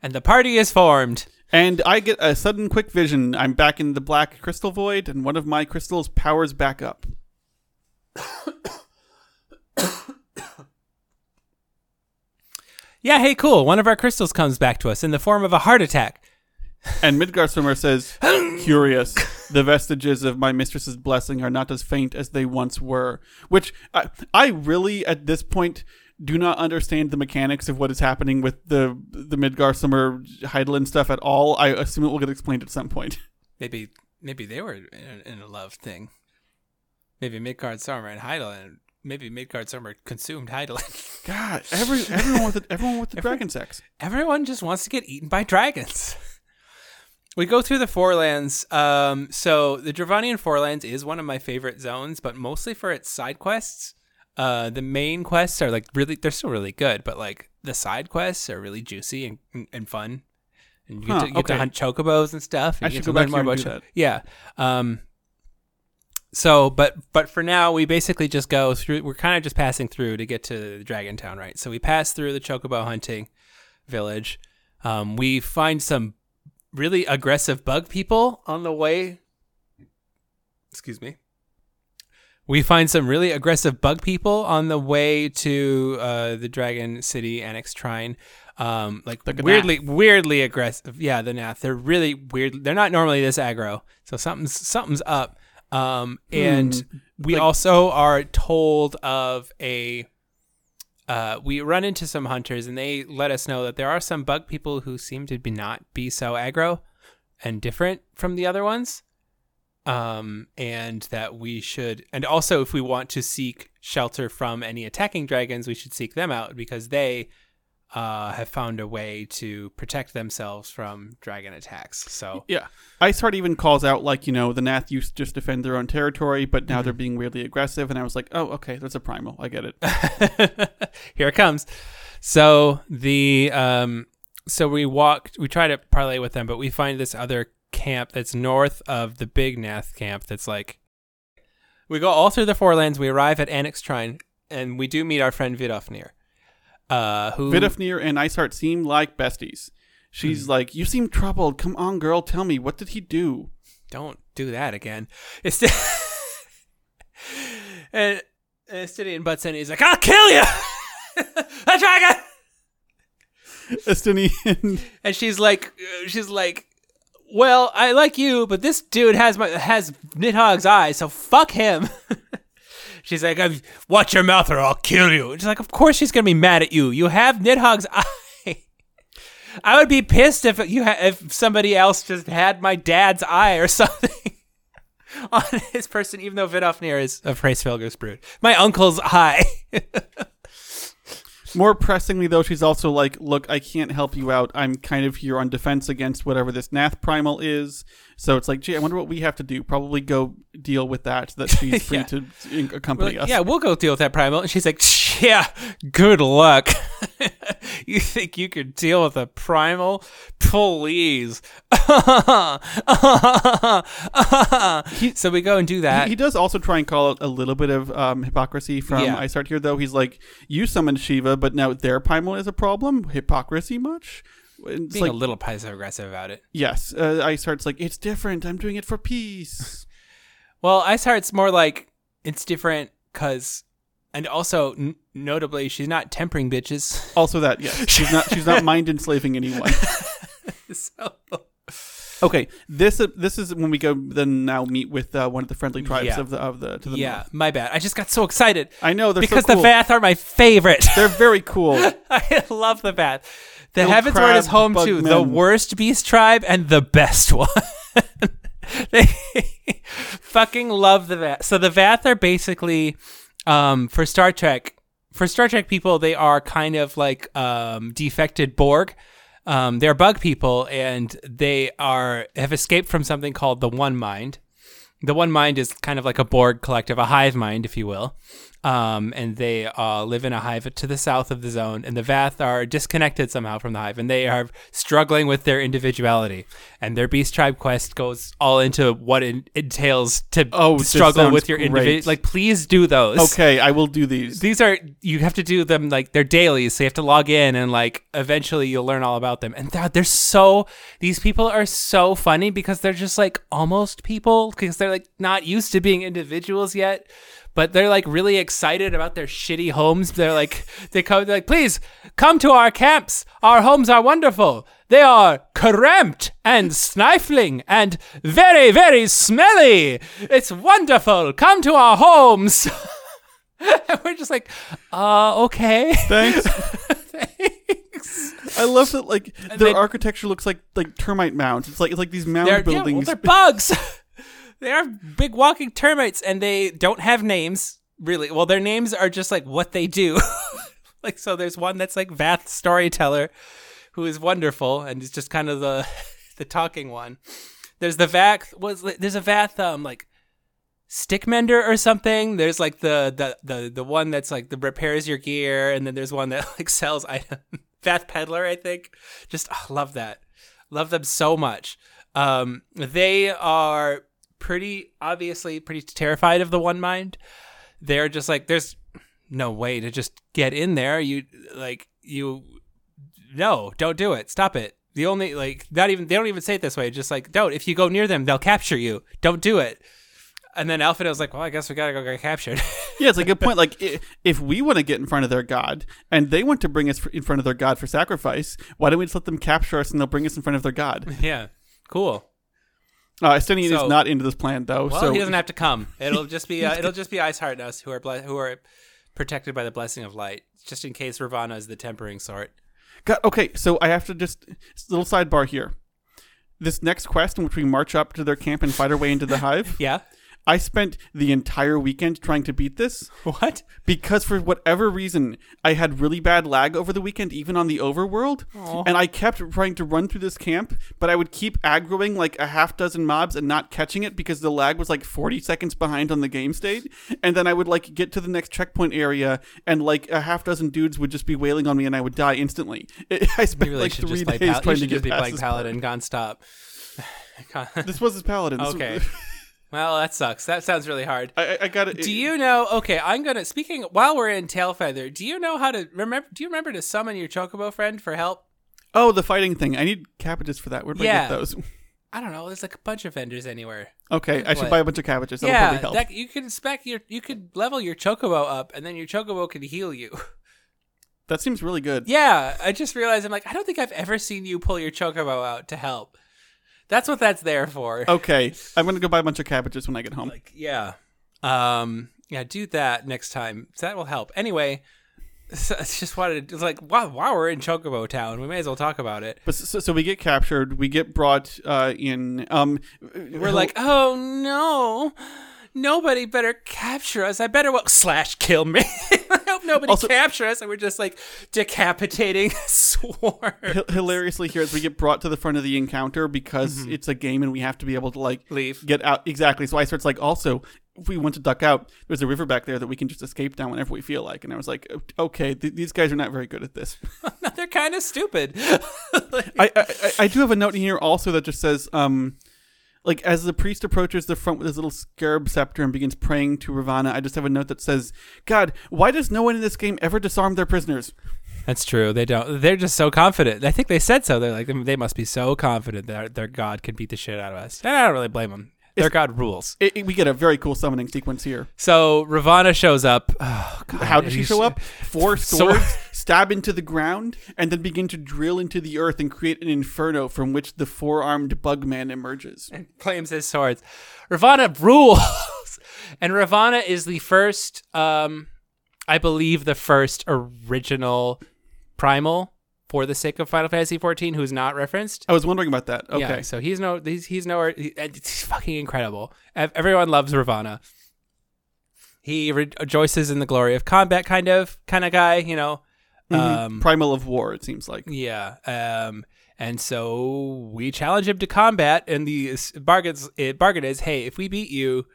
Speaker 1: And the party is formed.
Speaker 2: And I get a sudden quick vision. I'm back in the black crystal void, and one of my crystals powers back up.
Speaker 1: Yeah, hey, cool. One of our crystals comes back to us in the form of a heart attack.
Speaker 2: And Midgardsormr says, Curious, the vestiges of my mistress's blessing are not as faint as they once were. Which I, I really, at this point, do not understand the mechanics of what is happening with the the Midgar summer Hydaelyn stuff at all. I assume it will get explained at some point.
Speaker 1: Maybe maybe they were in, in a love thing. Maybe Midgardsormr and Hydaelyn. Maybe Midgardsormr consumed Hydaelyn.
Speaker 2: God, every everyone with the, everyone with the
Speaker 1: Every-
Speaker 2: dragon sex.
Speaker 1: Everyone just wants to get eaten by dragons. We go through the Forelands. Um, so the Dravanian Forelands is one of my favorite zones, but mostly for its side quests. Uh, the main quests are like really, they're still really good, but like the side quests are really juicy and, and fun. And you get,
Speaker 2: Huh,
Speaker 1: to, you get to hunt chocobos and stuff. And
Speaker 2: I
Speaker 1: you
Speaker 2: should go
Speaker 1: learn
Speaker 2: back
Speaker 1: more about cho- Yeah. Um, so, but but for now, we basically just go through. We're kind of just passing through to get to Dragon Town, right? So we pass through the chocobo hunting village. Um, we find some really aggressive bug people on the way. Excuse me. We find some really aggressive bug people on the way to uh, the Dragon City Anyx Trine. Um, like
Speaker 2: The Gnath.
Speaker 1: weirdly, weirdly aggressive. Yeah, the Gnath. They're really weird. They're not normally this aggro. So something's something's up. Um, and we
Speaker 2: Like-
Speaker 1: also are told of a. Uh, we run into some hunters, and they let us know that there are some bug people who seem to be not be so aggro and different from the other ones um, and that we should, and also if we want to seek shelter from any attacking dragons, we should seek them out because they uh, have found a way to protect themselves from dragon attacks. So
Speaker 2: Yeah. Iceheart even calls out, like, you know, the Gnath used to just defend their own territory, but now they're being weirdly aggressive. And I was like, oh, okay, that's a primal. I get it.
Speaker 1: here it comes. So the um, so we walk, we try to parlay with them, but we find this other camp that's north of the big Gnath camp. That's like we go all through the Forelands. We arrive at Anyx Trine, and we do meet our friend Vidofnir. Uh, who
Speaker 2: Vidofnir and Iceheart seem like besties. She's like, you seem troubled. Come on, girl. Tell me, what did he do?
Speaker 1: don't do that again. It's and, and Stidian butts in. He's like, "I'll kill you, a dragon."
Speaker 2: Estinian.
Speaker 1: And she's like, she's like, well, I like you, but this dude has my has Nidhogg's eyes, so fuck him. she's like, "I've- watch your mouth or I'll kill you. And she's like, of course she's gonna be mad at you. You have Nidhogg's eye. I would be pissed if you ha- if somebody else just had my dad's eye or something. On his person, even though Vidofnir is of Hraesvelgr's brood, my uncle's eye.
Speaker 2: More pressingly, though, she's also like, look, I can't help you out. I'm kind of here on defense against whatever this Gnath primal is. So it's like, gee, I wonder what we have to do. Probably go deal with that so that she's free
Speaker 1: Yeah.
Speaker 2: to accompany
Speaker 1: like,
Speaker 2: us.
Speaker 1: yeah, we'll go deal with that primal. And she's like, yeah, good luck. you think you could deal with a primal? Please. so we go and do that.
Speaker 2: He, he does also try and call out a little bit of um, hypocrisy from
Speaker 1: Yeah.
Speaker 2: Iceheart here though. He's like, "You summoned Shiva, but now their primal is a problem. Hypocrisy much?" It's
Speaker 1: Being
Speaker 2: like,
Speaker 1: a little passive aggressive about it.
Speaker 2: yes. Uh, Iceheart's like, "It's different. I'm doing it for peace."
Speaker 1: Well, I Iceheart's more like it's different because, and also n- notably, she's not tempering bitches.
Speaker 2: also, that yes, she's not she's not mind enslaving anyone.
Speaker 1: so
Speaker 2: Okay, this uh, this is when we go then now meet with uh, one of the friendly tribes
Speaker 1: Yeah.
Speaker 2: of the of the to the
Speaker 1: yeah,
Speaker 2: north.
Speaker 1: my bad. I just got so excited
Speaker 2: I know they're so
Speaker 1: because
Speaker 2: cool.
Speaker 1: the Vath are my favorite.
Speaker 2: They're very cool.
Speaker 1: I love the Vath. The
Speaker 2: Little
Speaker 1: Heavensward is home to the worst beast tribe and the best one. they fucking love the Vath. So the Vath are basically um, for Star Trek. For Star Trek people, they are kind of like um, defected Borg. Um, they're bug people, and they are have escaped from something called the One Mind. the one mind is kind of like a Borg collective, a hive mind, if you will. Um, and they uh, live in a hive to the south of the zone, and the Vath are disconnected somehow from the hive, and they are struggling with their individuality. And their Beast Tribe quest goes all into what it entails to
Speaker 2: Oh,
Speaker 1: struggle with your individual. Like, please do those.
Speaker 2: Okay, I will do these.
Speaker 1: These are you have to do them like they're dailies, so you have to log in and like eventually you'll learn all about them. And they're, they're so these people are so funny because they're just like almost people because they're like not used to being individuals yet, but they're like really excited about their shitty homes. They're like they come they're like please come to our camps. Our homes are wonderful. They are cramped and snifling and very very smelly. It's wonderful. Come to our homes. And we're just like, uh, okay.
Speaker 2: Thanks.
Speaker 1: Thanks.
Speaker 2: I love that. Like their
Speaker 1: they-
Speaker 2: architecture looks like like termite mounds. It's like it's like these mound
Speaker 1: They're, yeah, well,
Speaker 2: buildings.
Speaker 1: they're bugs. they are big walking termites, and they don't have names, really. Well, their names are just like what they do. like, so there's one that's like Vath Storyteller, who is wonderful, and is just kind of the the talking one. There's the Vath, was there's a Vath, um, like, stick mender or something. There's like the the the the one that's like the repairs your gear, and then there's one that like sells items. Vath peddler, I think. Just oh, love that. Love them so much. Um, they are pretty obviously pretty terrified of the one mind. They're just like there's no way to just get in there. You like you no, don't do it. Stop it. The only like not even they don't even say it this way. Just like don't. If you go near them, they'll capture you. Don't do it. And then Alpha was like, "Well, I guess we gotta go get captured."
Speaker 2: yeah, it's a good point. Like if we want to get in front of their god, and they want to bring us in front of their god for sacrifice, why don't we just let them capture us and they'll bring us in front of their god?
Speaker 1: yeah, cool.
Speaker 2: Uh, Estinian
Speaker 1: So-
Speaker 2: is not into this plan though.
Speaker 1: Well,
Speaker 2: so
Speaker 1: he doesn't have to come. It'll just be uh, it'll just be Iceheart and us who are ble- who are protected by the blessing of light, just in case Ravana is the tempering sort.
Speaker 2: God, okay, so I have to just little sidebar here. This next quest in which we march up to their camp and fight our way into the hive.
Speaker 1: Yeah.
Speaker 2: I spent the entire weekend trying to beat this
Speaker 1: What?
Speaker 2: because for whatever reason I had really bad lag over the weekend, even on the overworld, and I kept trying to run through this camp, but I would keep aggroing like a half dozen mobs and not catching it because the lag was like forty seconds behind on the game state, and then I would like get to the next checkpoint area and like a half dozen dudes would just be wailing on me and I would die instantly. It, I spent
Speaker 1: really
Speaker 2: like three days
Speaker 1: Pal-
Speaker 2: trying to get
Speaker 1: just be
Speaker 2: past
Speaker 1: playing
Speaker 2: this
Speaker 1: Paladin nonstop.
Speaker 2: This was his paladin. This
Speaker 1: Okay. Well, that sucks. That sounds really hard.
Speaker 2: I, I- I got it.
Speaker 1: Do you know? Okay, I'm gonna. Speaking while we're in Tailfeather, do you know how to remember? Do you remember to summon your Chocobo friend for help?
Speaker 2: Oh, the fighting thing. I need cabbages for that. Where do I
Speaker 1: Yeah.
Speaker 2: get those?
Speaker 1: I don't know. There's like a bunch of vendors anywhere.
Speaker 2: Okay, I should
Speaker 1: What?
Speaker 2: buy a bunch of cabbages. That'll
Speaker 1: yeah,
Speaker 2: probably help.
Speaker 1: that, you could spec your. You could level your Chocobo up, and then your Chocobo could heal you.
Speaker 2: That seems really good.
Speaker 1: Yeah, I just realized I'm like, I don't think I've ever seen you pull your chocobo out to help. That's what that's there for.
Speaker 2: Okay, I'm gonna go buy a bunch of cabbages when I get home.
Speaker 1: Like, yeah. Um, yeah, do that next time. That will help. Anyway, so I just wanted to, it's like, wow, while we're in Chocobo Town, we may as well talk about it.
Speaker 2: But so, so we get captured. We get brought uh, in. Um,
Speaker 1: We're like, oh no. Nobody better capture us. I better well slash kill me. Nobody
Speaker 2: Also-
Speaker 1: capture us. And we're just like decapitating swarm.
Speaker 2: hi- hilariously here as we get brought to the front of the encounter because it's a game and we have to be able to like
Speaker 1: Leave.
Speaker 2: get out exactly. So I starts like also if we want to duck out, there's a river back there that we can just escape down whenever we feel like. And I was like, okay, th- these guys are not very good at this.
Speaker 1: They're kind of stupid.
Speaker 2: I, I I- I do have a note in here also that just says um. Like as the priest approaches the front with his little scarab scepter and begins praying to Ravana, I just have a note that says, "God, why does no one in this game ever disarm their prisoners?"
Speaker 1: That's true. They don't. They're just so confident. I think they said so. They're like they must be so confident that their god can beat the shit out of us. And I don't really blame them. Their god rules.
Speaker 2: It, it- we get a very cool summoning sequence here.
Speaker 1: So Ravana shows up. Oh, god,
Speaker 2: How does she show up? Four
Speaker 1: Sword-
Speaker 2: swords stab into the ground and then begin to drill into the earth and create an inferno from which the four-armed bugman emerges.
Speaker 1: and claims his swords. Ravana rules, and Ravana is the first. Um, I believe the first original primal for the sake of Final Fantasy XIV who's not referenced.
Speaker 2: I was wondering about that. Okay.
Speaker 1: Yeah, so he's no he's he's nowhere. He, it's fucking incredible. Everyone loves Ravana. He rejoices in the glory of combat, kind of kind of guy. You know, Um,
Speaker 2: Primal of War, it seems like.
Speaker 1: Yeah. Um, and so we challenge him to combat, and the bargains uh, bargain is, hey, if we beat you,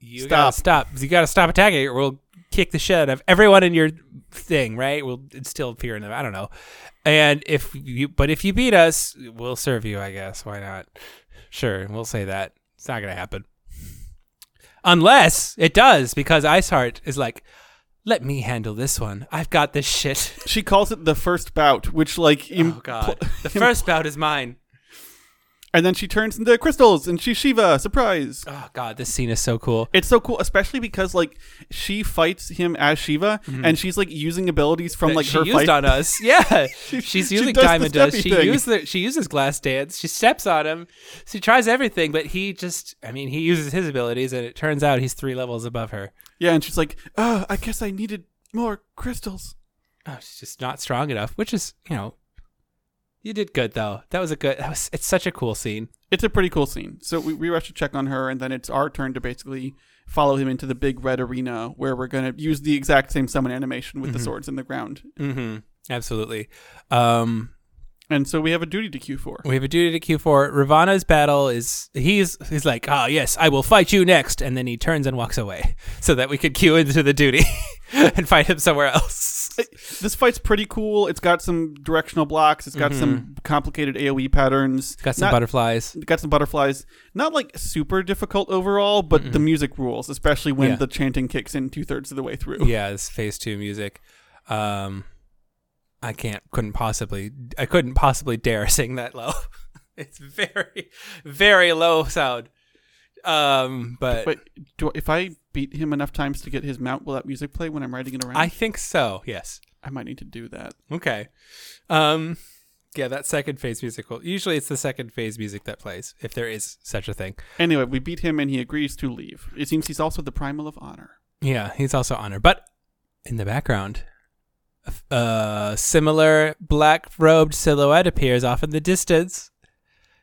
Speaker 1: you
Speaker 2: Stop.
Speaker 1: stop. You gotta stop attacking, or we'll kick the shit out of everyone in your thing. Right? We'll instill fear in them. I don't know. And if you, but if you beat us, we'll serve you. I guess. Why not? Sure, we'll say that. It's not gonna happen. Unless it does, because Iceheart is like, let me handle this one. I've got this shit.
Speaker 2: She calls it the first bout, which like
Speaker 1: Oh god. The first bout is mine.
Speaker 2: And then she turns into crystals and she's Shiva. Surprise!
Speaker 1: Oh god, this scene is so cool.
Speaker 2: It's so cool, especially because like she fights him as Shiva, mm-hmm. and she's like using abilities from
Speaker 1: That
Speaker 2: like
Speaker 1: she
Speaker 2: her
Speaker 1: used
Speaker 2: fight.
Speaker 1: on us. Yeah. She's
Speaker 2: she
Speaker 1: using
Speaker 2: does
Speaker 1: Diamond Dust. She
Speaker 2: thing.
Speaker 1: uses the, she uses glass dance. She steps on him. She tries everything, but he just I mean, he uses his abilities and it turns out he's three levels above her.
Speaker 2: Yeah, and she's like, "Oh, I guess I needed more crystals."
Speaker 1: Oh, she's just not strong enough, which is, you know, you did good though. That was a good that was it's such a cool scene.
Speaker 2: It's a pretty cool scene. So we, we rush to check on her, and then it's our turn to basically follow him into the big red arena where we're going to use the exact same summon animation with the swords in the ground.
Speaker 1: Mhm. Absolutely. Um
Speaker 2: And so we have a duty to queue for.
Speaker 1: We have a duty to queue for. Ravana's battle is he's he's like, ah, yes, I will fight you next, and then he turns and walks away, so that we could queue into the duty and fight him somewhere else.
Speaker 2: This fight's pretty cool. It's got some directional blocks. It's got some complicated AOE patterns.
Speaker 1: Mm-hmm. Got some
Speaker 2: Not-
Speaker 1: butterflies.
Speaker 2: Got some butterflies. Not like super difficult overall, but the music rules, especially when
Speaker 1: Yeah.
Speaker 2: the chanting kicks in two thirds of the way through.
Speaker 1: Yeah, it's phase two music. Um, I can't, couldn't possibly, I couldn't possibly dare sing that low. it's very, very low sound. Um, but
Speaker 2: But do, if I beat him enough times to get his mount, will that music play when I'm riding it around?
Speaker 1: I think so. Yes.
Speaker 2: I might need to do that.
Speaker 1: Okay. Um yeah, that second phase music will usually it's the second phase music that plays, if there is such a thing.
Speaker 2: Anyway, we beat him and he agrees to leave. It seems he's also the primal of honor.
Speaker 1: Yeah, he's also honor, But in the background, a similar black robed silhouette appears off in the distance.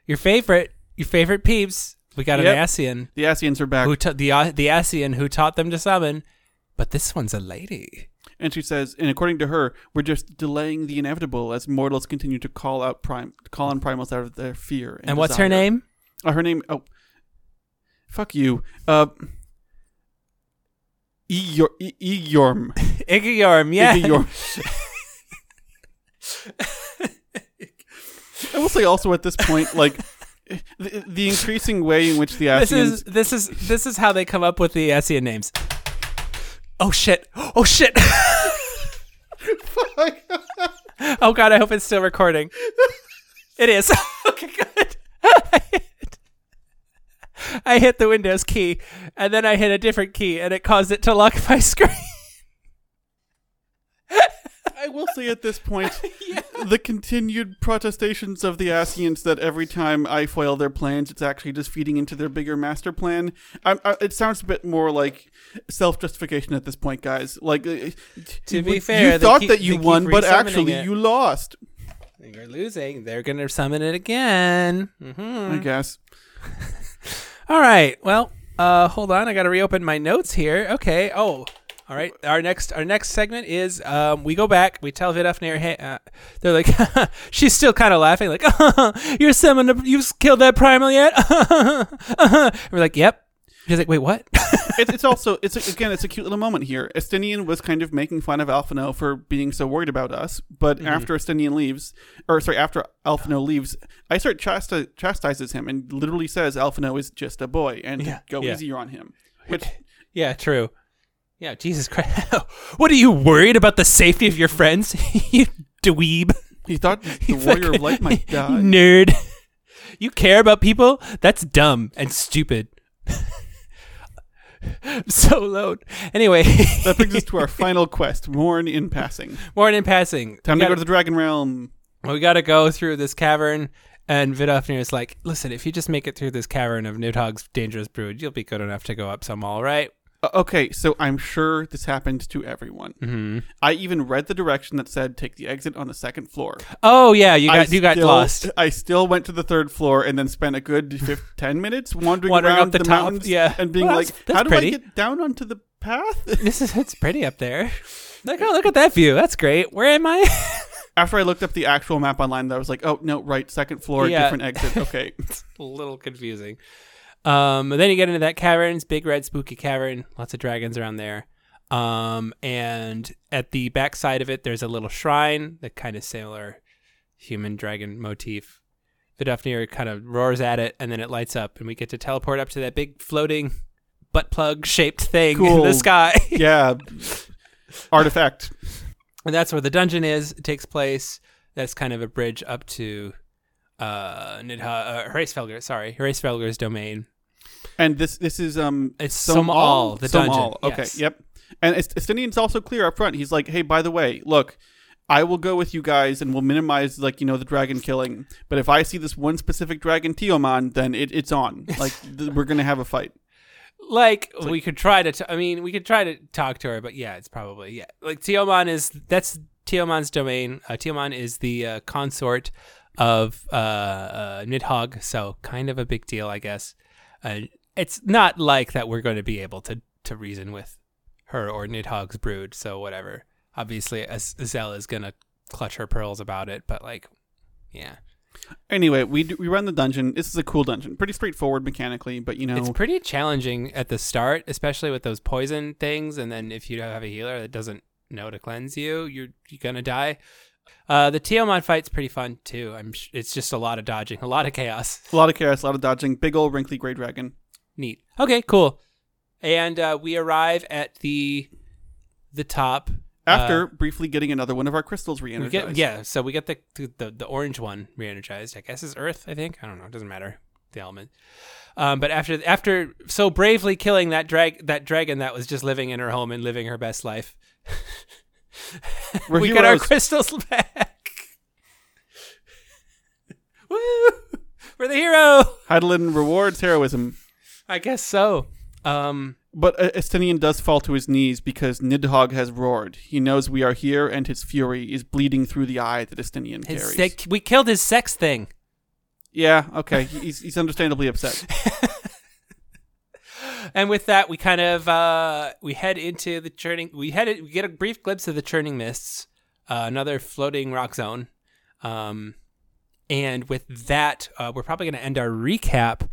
Speaker 1: Your favorite, your favorite peeps. We got
Speaker 2: Yep.
Speaker 1: an Ascian
Speaker 2: The Ascians are back,
Speaker 1: who ta- the uh, the Ascian who taught them to summon, but this one's a lady.
Speaker 2: and she says, and according to her, we're just delaying the inevitable as mortals continue to call out prime, call on primals out of their fear. And,
Speaker 1: And what's her name?
Speaker 2: Uh, her name. Oh, fuck you. Uh, Eyor, E- Igeyorhm.
Speaker 1: Igeyorhm. Yeah.
Speaker 2: Igeyorhm. I will say also at this point, like the, the increasing way in which the
Speaker 1: this is this is this is how they come up with the Ascian names. Oh shit! Oh shit! oh god! I hope it's still recording. It is. okay, good. I hit, I hit the Windows key, and then I hit a different key, and it caused it to lock my screen.
Speaker 2: I will say at this point, the continued protestations of the Ascians that every time I foil their plans, it's actually just feeding into their bigger master plan. I, I, it sounds a bit more like self justification at this point, guys. Like, uh,
Speaker 1: To be
Speaker 2: you
Speaker 1: fair, they
Speaker 2: thought
Speaker 1: keep-
Speaker 2: that you won, but actually
Speaker 1: it.
Speaker 2: you lost.
Speaker 1: You're losing. They're gonna summon it again. hmm
Speaker 2: I guess.
Speaker 1: All right. Well, uh, hold on. I got to reopen my notes here. Okay. Oh, all right. Our next our next segment is um, we go back. We tell Vidofnir, hey, uh, they're like, she's still kind of laughing, like, you're summoned. You've killed that primal yet? We're like, yep. She's like, wait, what?
Speaker 2: it's, it's also it's a, again it's a cute little moment here. Estinian was kind of making fun of Alphinaud for being so worried about us, but
Speaker 1: Mm-hmm.
Speaker 2: after Estinian leaves, or sorry, after Alphinaud leaves, I start chasti- chastises him and literally says Alphinaud is just a boy and
Speaker 1: Yeah,
Speaker 2: go
Speaker 1: yeah.
Speaker 2: easier on him. Which
Speaker 1: yeah, true. Yeah, Jesus Christ. what are you worried about the safety of your friends? you dweeb.
Speaker 2: he thought the warrior of light might die.
Speaker 1: nerd. You care about people? That's dumb and stupid. I'm so alone. Anyway,
Speaker 2: That brings us to our final quest, Mourn in passing.
Speaker 1: more in passing.
Speaker 2: Time
Speaker 1: we
Speaker 2: to
Speaker 1: gotta,
Speaker 2: go to the Dragon Realm.
Speaker 1: we gotta go through this cavern, and Vidofnir is like, "Listen, if you just make it through this cavern of Nidhogg's dangerous brood, you'll be good enough to go up some all right."
Speaker 2: Uh, okay, so I'm sure this happened to everyone.
Speaker 1: Mm-hmm.
Speaker 2: I even read the direction that said take the exit on the second floor.
Speaker 1: Oh yeah, you
Speaker 2: I
Speaker 1: got you got
Speaker 2: still-
Speaker 1: lost.
Speaker 2: I still went to the third floor and then spent a good ten minutes wandering,
Speaker 1: Wandering
Speaker 2: around
Speaker 1: up the
Speaker 2: the,
Speaker 1: top,
Speaker 2: mountains,
Speaker 1: yeah.
Speaker 2: and being
Speaker 1: Well,
Speaker 2: like,
Speaker 1: that's- that's
Speaker 2: "How do
Speaker 1: pretty."
Speaker 2: I get down onto the path?"
Speaker 1: This is it's pretty up there. Like, oh, look at that view. That's great. Where am I?
Speaker 2: After I looked up the actual map online, I was like, oh no, right, second floor,
Speaker 1: Yeah.
Speaker 2: different exit. Okay.
Speaker 1: a little confusing. Um, then you get into that caverns, big red spooky cavern, lots of dragons around there. Um, and at the back side of it, there's a little shrine, the kind of similar human dragon motif. Vidofnir kind of roars at it, and then it lights up, and we get to teleport up to that big floating butt plug shaped thing in the sky.
Speaker 2: yeah. Artifact.
Speaker 1: and that's where the dungeon is. It takes place. That's kind of a bridge up to uh, Nidha, uh sorry, Hraesvelgr's domain.
Speaker 2: And this this is um
Speaker 1: It's
Speaker 2: Som
Speaker 1: Somal,
Speaker 2: Al?
Speaker 1: the dungeon,
Speaker 2: Al. Okay,
Speaker 1: yes.
Speaker 2: yep. And Est- Estinian's also clear up front. He's like, hey, by the way, look, I will go with you guys and we'll minimize like you know the dragon killing. But if I see this one specific dragon Tiamat, then it, it's on. Like th- we're gonna have a fight.
Speaker 1: like we could try to t- i mean we could try to talk to her but yeah it's probably yeah like Tiamat is that's Tiamat's domain uh, Tiamat is the uh, consort of uh, uh Nidhogg so kind of a big deal i guess uh, it's not like that we're going to be able to to reason with her or Nidhogg's brood so whatever obviously Azel is going to clutch her pearls about it but like yeah
Speaker 2: Anyway, we do, we run the dungeon. This is a cool dungeon, pretty straightforward mechanically, but you know,
Speaker 1: It's pretty challenging at the start, especially with those poison things. And then if you have a healer that doesn't know to cleanse you, you're you're gonna die. Uh, the Tiamat fight's pretty fun too. I'm. Sh- it's just a lot of dodging, a lot of chaos.
Speaker 2: a lot of chaos, a lot of dodging. Big old wrinkly gray dragon.
Speaker 1: Neat. Okay, cool. And uh, we arrive at the the top.
Speaker 2: After
Speaker 1: Uh,
Speaker 2: briefly getting another one of our crystals re-energized.
Speaker 1: get yeah, so we get the, the the orange one re-energized. I guess is Earth. I think I don't know. It doesn't matter the element. Um, but after after so bravely killing that drag that dragon that was just living in her home and living her best life, we get our crystals back. Woo! We're the hero.
Speaker 2: Hydaelyn rewards heroism.
Speaker 1: I guess so. Um,
Speaker 2: But uh, Estinian does fall to his knees because Nidhogg has roared. He knows we are here, and his fury is bleeding through the eye that Estinian
Speaker 1: his
Speaker 2: carries.
Speaker 1: we killed his sex thing.
Speaker 2: Yeah, okay. He's, he's understandably upset.
Speaker 1: And with that, we kind of uh, we head into the churning. We head we get a brief glimpse of the churning mists, uh, another floating rock zone. Um, and with that, uh, we're probably going to end our recap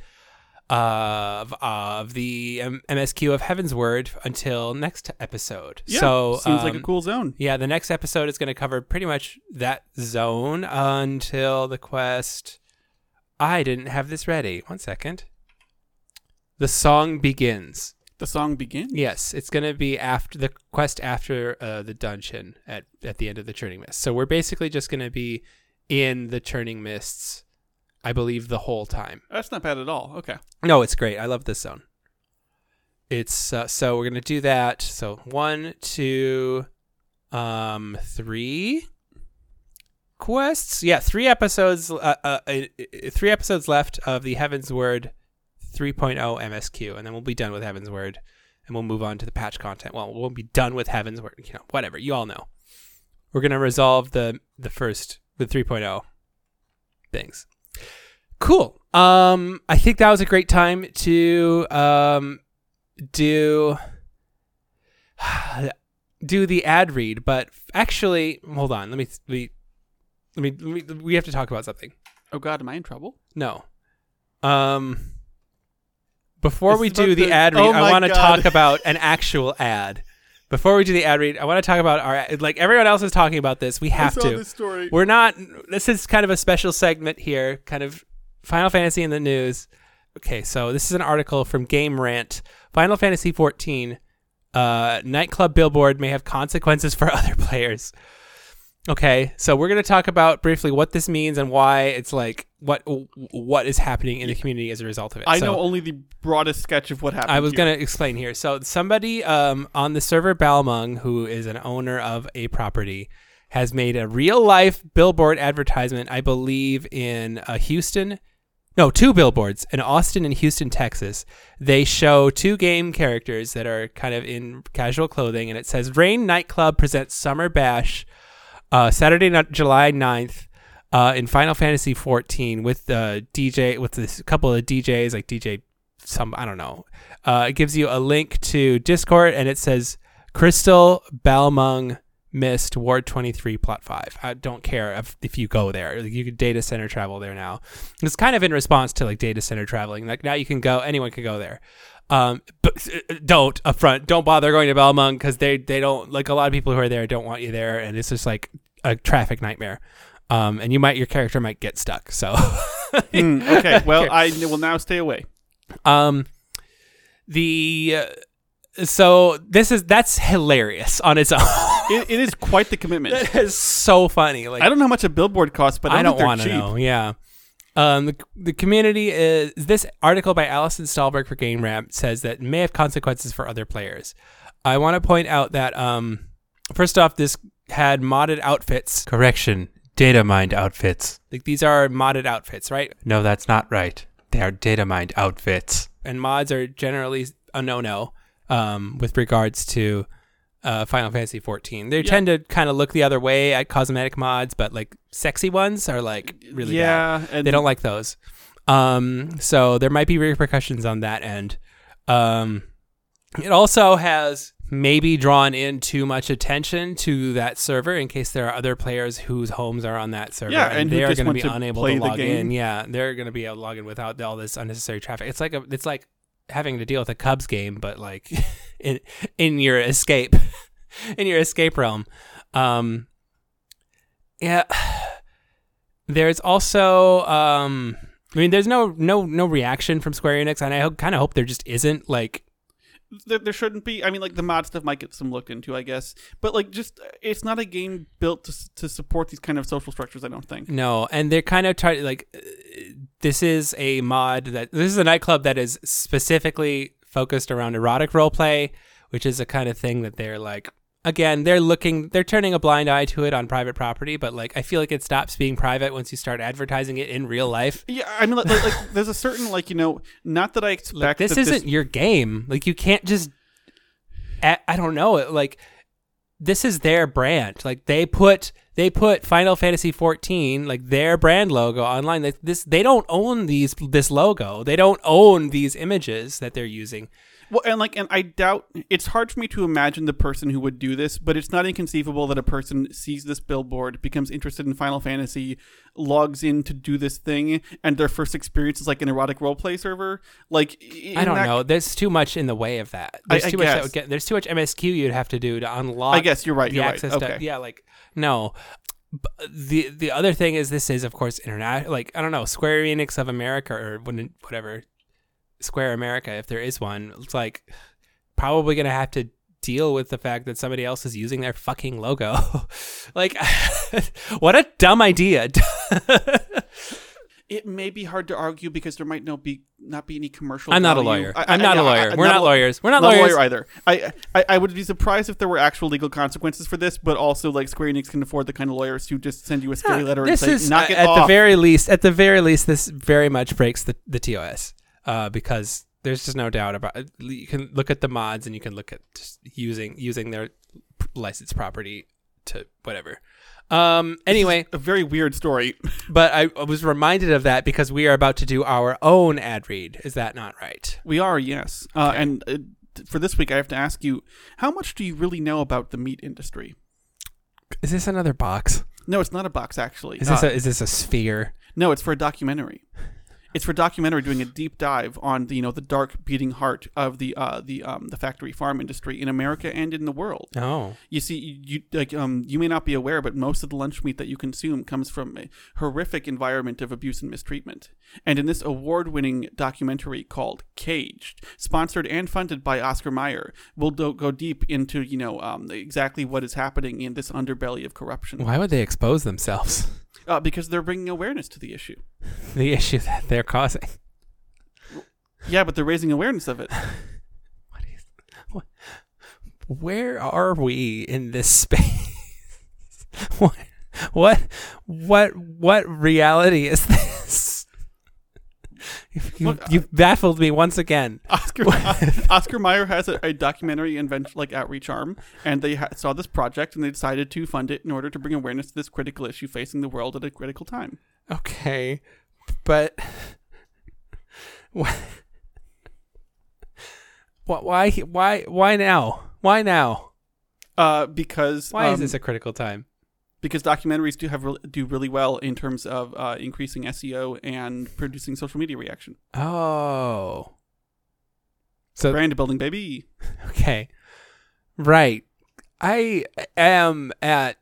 Speaker 1: of of the MSQ of Heavensward until next episode.
Speaker 2: Yeah,
Speaker 1: so
Speaker 2: seems like a
Speaker 1: um,
Speaker 2: cool zone.
Speaker 1: Yeah, the next episode is going to cover pretty much that zone until the quest. I didn't have this ready. One second. The song begins.
Speaker 2: The song begins.
Speaker 1: Yes, it's going to be after the quest after uh, the dungeon at at the end of the Churning Mist. So we're basically just going to be in the Churning Mists, I believe, the whole time.
Speaker 2: That's not bad at all. Okay.
Speaker 1: No, it's great. I love this zone. It's uh, so we're gonna do that. So one, two, um, three quests. Yeah, three episodes. Uh, uh, uh, three episodes left of the Heavensward 3.0 MSQ, and then we'll be done with Heavensward, and we'll move on to the patch content. Well, we'll be done with Heavensward. You know, whatever. You all know. We're gonna resolve the the first the 3.0 things. Cool. Um, I think that was a great time to um do do the ad read, but actually, hold on. Let me let me let me, let me we have to talk about something.
Speaker 2: Oh God, am I in trouble?
Speaker 1: No. Um before
Speaker 2: This
Speaker 1: we do the
Speaker 2: the-
Speaker 1: ad read,
Speaker 2: Oh
Speaker 1: I want to talk about an actual ad. Before we do the ad read, I want to talk about our like everyone else is talking about this. We have to.
Speaker 2: story.
Speaker 1: We're not. This is kind of a special segment here, kind of Final Fantasy in the news. Okay, so this is an article from Game Rant. Final Fantasy 14 uh, nightclub billboard may have consequences for other players. Okay, so we're gonna talk about briefly what this means and why it's like what what is happening in the community as a result of it.
Speaker 2: I
Speaker 1: So-
Speaker 2: know only the broadest sketch of what happened.
Speaker 1: I was going to explain here. So somebody um, on the server Balmung, who is an owner of a property, has made a real life billboard advertisement. I believe in uh, Houston. No, two billboards in Austin and Houston, Texas. They show two game characters that are kind of in casual clothing, and it says Rain Nightclub presents Summer Bash uh, Saturday, July 9th. Uh, in Final Fantasy 14 with the DJ with this couple of DJs like DJ some I don't know. Uh, it gives you a link to Discord and it says Crystal Balmung Mist Ward 23, Plot 5. I don't care if, if you go there. Like, you could data center travel there now. It's kind of in response to like data center traveling. Like now you can go, anyone can go there. Um, but uh, don't upfront, don't bother going to Balmung because they they don't like a lot of people who are there don't want you there, and it's just like a traffic nightmare. Um, and you might your character might get stuck. So,
Speaker 2: Hmm, okay, well, I will now stay away.
Speaker 1: um, the uh, so this is that's hilarious on its own.
Speaker 2: It, it is quite the commitment.
Speaker 1: that is so funny. Like
Speaker 2: I don't know how much a billboard costs, but I
Speaker 1: I
Speaker 2: don't,
Speaker 1: don't
Speaker 2: want to
Speaker 1: to know. Yeah. Um, the, the community is this article by Allison Stahlberg for Game Rant says that may have consequences for other players. I want to point out that um, first off, this had modded outfits.
Speaker 3: Correction. Data mined outfits.
Speaker 1: Like these are modded outfits, right?
Speaker 3: No, that's not right. They are data mined outfits.
Speaker 1: And mods are generally a no-no um, with regards to uh, Final Fantasy 14. They tend to kind of look the other way at cosmetic mods, but like sexy ones are like really bad.
Speaker 2: yeah, and
Speaker 1: they don't like those. Um, so there might be repercussions on that end. Um, it also has maybe drawn in too much attention to that server in case there are other players whose homes are on that server
Speaker 2: Yeah, and who
Speaker 1: they are going to be unable to log in. Yeah, they're going to be able to log in without all this unnecessary traffic. It's like a, it's like having to deal with a Cubs game, but like in in your escape, in your escape realm. Um, yeah. There's also, um, I mean, there's no no no reaction from Square Enix, and I kind of hope there just isn't. Like,
Speaker 2: there, there shouldn't be. I mean, like the mod stuff might get some looked into, I guess. But like, just it's not a game built to to support these kind of social structures. I don't think.
Speaker 1: no, and they're kind of trying like, uh, this is a mod that this is a nightclub that is specifically focused around erotic roleplay, which is a kind of thing that they're like. Again, they're looking, they're turning a blind eye to it on private property, but like, I feel like it stops being private once you start advertising it in real life.
Speaker 2: Yeah, I mean, like, like, there's a certain like you know, not that I expect
Speaker 1: Like, this isn't your game. Like you can't just. I I don't know. Like this is their brand. Like they put they put Final Fantasy 14 like their brand logo online. Like this they don't own these this logo. They don't own these images that they're using.
Speaker 2: Well, and like, and I doubt it's hard for me to imagine the person who would do this, but it's not inconceivable that a person sees this billboard, becomes interested in Final Fantasy, logs in to do this thing, and their first experience is like an erotic roleplay server. Like,
Speaker 1: I don't
Speaker 2: that-
Speaker 1: know. There's too much in the way of that. There's
Speaker 2: I
Speaker 1: too much that would get. There's too much MSQ you'd have to do to unlock.
Speaker 2: I guess you're right.
Speaker 1: the
Speaker 2: You're right. Okay.
Speaker 1: to yeah like no B- the the other thing is this is of course international like i don't know square enix of america or whatever square america if there is one it's like probably gonna have to deal with the fact that somebody else is using their fucking logo. Like what a dumb idea.
Speaker 2: It may be hard to argue because there might no be not be any commercial.
Speaker 1: i'm not a lawyer.
Speaker 2: I-
Speaker 1: i'm not
Speaker 2: I-
Speaker 1: a lawyer.
Speaker 2: I-
Speaker 1: we're not,
Speaker 2: a-
Speaker 1: lawyers. We're not,
Speaker 2: not a
Speaker 1: lawyers.
Speaker 2: lawyer either. I, I I would be surprised if there were actual legal consequences for this, but also like Square Enix can afford the kind of lawyers who just send you a scary ah, letter and say
Speaker 1: is
Speaker 2: knock uh, it
Speaker 1: at
Speaker 2: off.
Speaker 1: the very least at the very least this very much breaks the, the tos uh, because there's just no doubt about it you can look at the mods and you can look at just using using their licensed property to whatever um anyway
Speaker 2: a very weird story.
Speaker 1: but I, I was reminded of that because we are about to do our own ad read is that not right
Speaker 2: We are, yes. Uh, And uh, for this week, I have to ask you, how much do you really know about the meat industry?
Speaker 1: is this another box
Speaker 2: No, it's not a box, actually.
Speaker 1: is this
Speaker 2: Uh,
Speaker 1: a is this a sphere
Speaker 2: no, it's for a documentary. It's for documentary doing a deep dive on the you know the dark beating heart of the uh, the um, the factory farm industry in America and in the world.
Speaker 1: oh
Speaker 2: You see, you like um, you may not be aware, but most of the lunch meat that you consume comes from a horrific environment of abuse and mistreatment. And in this award-winning documentary called "Caged," sponsored and funded by Oscar Mayer, we'll do- go deep into you know um, exactly what is happening in this underbelly of corruption.
Speaker 1: why would they expose themselves
Speaker 2: Uh, because they're bringing awareness to the issue.
Speaker 1: the issue that they're causing
Speaker 2: Yeah, but they're raising awareness of it.
Speaker 1: What is what? Where are we in this space? what? What? What? What reality is this? You,
Speaker 2: Look,
Speaker 1: you baffled me once again.
Speaker 2: Oscar Oscar Mayer has a, a documentary invention like outreach arm, and they ha- saw this project and they decided to fund it in order to bring awareness to this critical issue facing the world at a critical time.
Speaker 1: Okay, but what? Why? Why? Why now? Why now?
Speaker 2: Uh, because
Speaker 1: Why is
Speaker 2: um,
Speaker 1: this a critical time?
Speaker 2: Because documentaries do have do really well in terms of uh, increasing SEO and producing social media reaction.
Speaker 1: Oh. So
Speaker 2: Brand building, baby.
Speaker 1: Okay. Right. I am at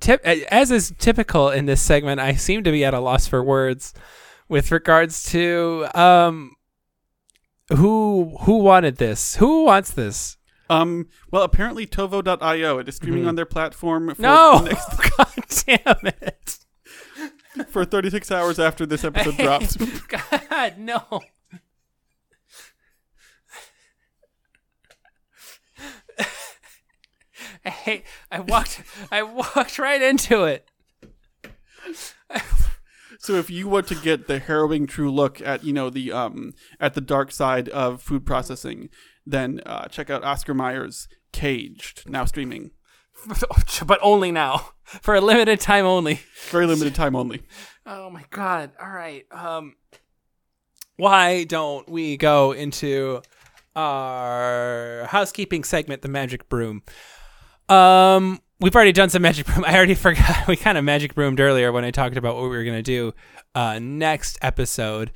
Speaker 1: tip as is typical in this segment. I seem to be at a loss for words with regards to um who who wanted this? Who wants this?
Speaker 2: Um, well, apparently Tovo.io it is streaming
Speaker 1: Mhm.
Speaker 2: on their platform for
Speaker 1: No.
Speaker 2: the next,
Speaker 1: God damn it.
Speaker 2: for 36 hours after this episode drops.
Speaker 1: God, no. Hey, I walked I walked right into it.
Speaker 2: So if you want to get the harrowing true look at you know the um at the dark side of food processing, then uh, check out Oscar Mayer's Caged now streaming.
Speaker 1: But only now. For a limited time only.
Speaker 2: Very limited time only.
Speaker 1: Oh my god. All right. Um why don't we go into our housekeeping segment, the magic broom? Um we've already done some magic broom. I already forgot we kind of magic broomed earlier when I talked about what we were going to do uh next episode.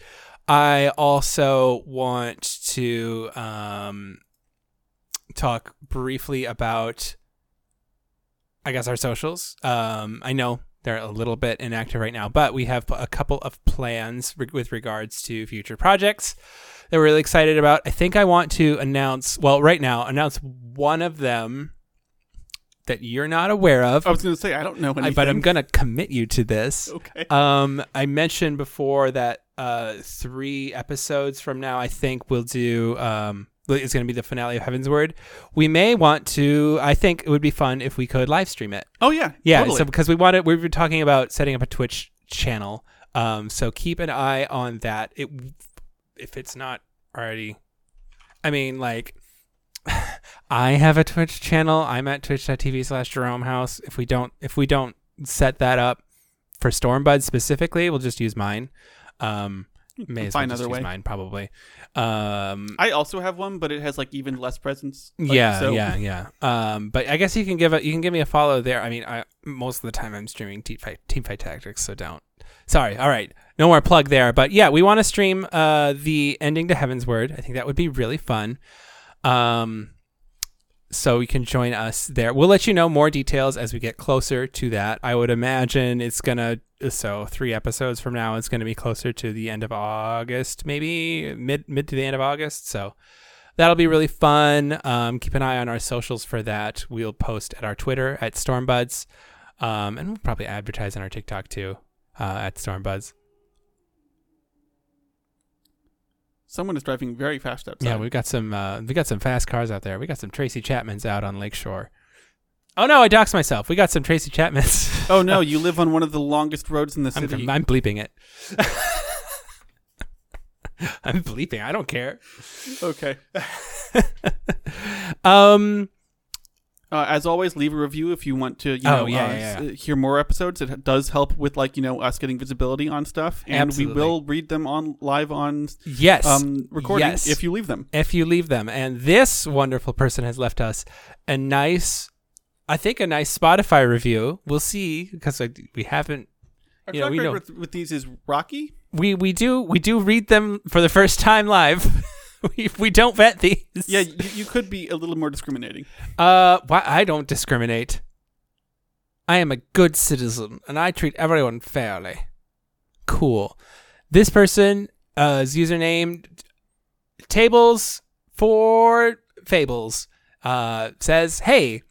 Speaker 1: I also want to um talk briefly about I guess our socials. Um, I know they're a little bit inactive right now, but we have a couple of plans re- with regards to future projects that we're really excited about. I think I want to announce, well, right now, announce one of them that you're not aware of,
Speaker 2: I was going to say I don't know
Speaker 1: I-
Speaker 2: anything.
Speaker 1: but I'm going to commit you to this.
Speaker 2: okay.
Speaker 1: Um, I mentioned before that uh, three episodes from now, I think we'll do. Um, it's going to be the finale of Heavensward. We may want to. I think it would be fun if we could live stream it.
Speaker 2: Oh yeah,
Speaker 1: Yeah,
Speaker 2: totally.
Speaker 1: so because we wanted, we were talking about setting up a Twitch channel. Um, so keep an eye on that. It if it's not already, I mean, like, I have a Twitch channel. I'm at twitch.tv slash Jerome House. If we don't, if we don't set that up for Stormbud specifically, we'll just use mine. Um, may as well
Speaker 2: find
Speaker 1: just
Speaker 2: another
Speaker 1: use
Speaker 2: way.
Speaker 1: mine probably. Um,
Speaker 2: I also have one, but it has like even less presence. Like,
Speaker 1: yeah,
Speaker 2: so-
Speaker 1: yeah, yeah. Um, but I guess you can give a you can give me a follow there. I mean, I most of the time I'm streaming team fight team fight tactics, so don't. Sorry. All right, no more plug there. But yeah, we want to stream uh the ending to Heavensward. I think that would be really fun. Um, so you can join us there. We'll let you know more details as we get closer to that. I would imagine it's gonna so three episodes from now it's gonna be closer to the end of August, maybe mid mid to the end of August. So that'll be really fun. Um, keep an eye on our socials for that. We'll post at our Twitter at Stormbuds, um, and we'll probably advertise on our TikTok too uh, at Stormbuds.
Speaker 2: Someone is driving very fast outside.
Speaker 1: Yeah, we've got some uh, we got some fast cars out there. We got some Tracy Chapmans out on Lakeshore. Oh no, I doxed myself. We got some Tracy Chapmans.
Speaker 2: oh no, you live on one of the longest roads in the
Speaker 1: I'm,
Speaker 2: city.
Speaker 1: I'm bleeping it. I'm bleeping. I don't care.
Speaker 2: okay.
Speaker 1: um.
Speaker 2: Uh, as always, leave a review if you want to. You
Speaker 1: Oh, yeah,
Speaker 2: uh,
Speaker 1: yeah, yeah.
Speaker 2: hear more episodes. It does help with like you know us getting visibility on stuff, and
Speaker 1: Absolutely.
Speaker 2: we will read them on live on
Speaker 1: Yes.
Speaker 2: um recording
Speaker 1: Yes.
Speaker 2: if you leave them.
Speaker 1: if you leave them. And this wonderful person has left us a nice, I think, a nice Spotify review. We'll see because we haven't.
Speaker 2: Our
Speaker 1: You know, we know-
Speaker 2: with, with these is rocky.
Speaker 1: We we do we do read them for the first time live. we we don't vet these.
Speaker 2: Yeah, you, you could be a little more discriminating.
Speaker 1: Uh, why I don't discriminate. I am a good citizen and I treat everyone fairly. Cool. This person, uh, is username tables for fables, uh, says, "Hey,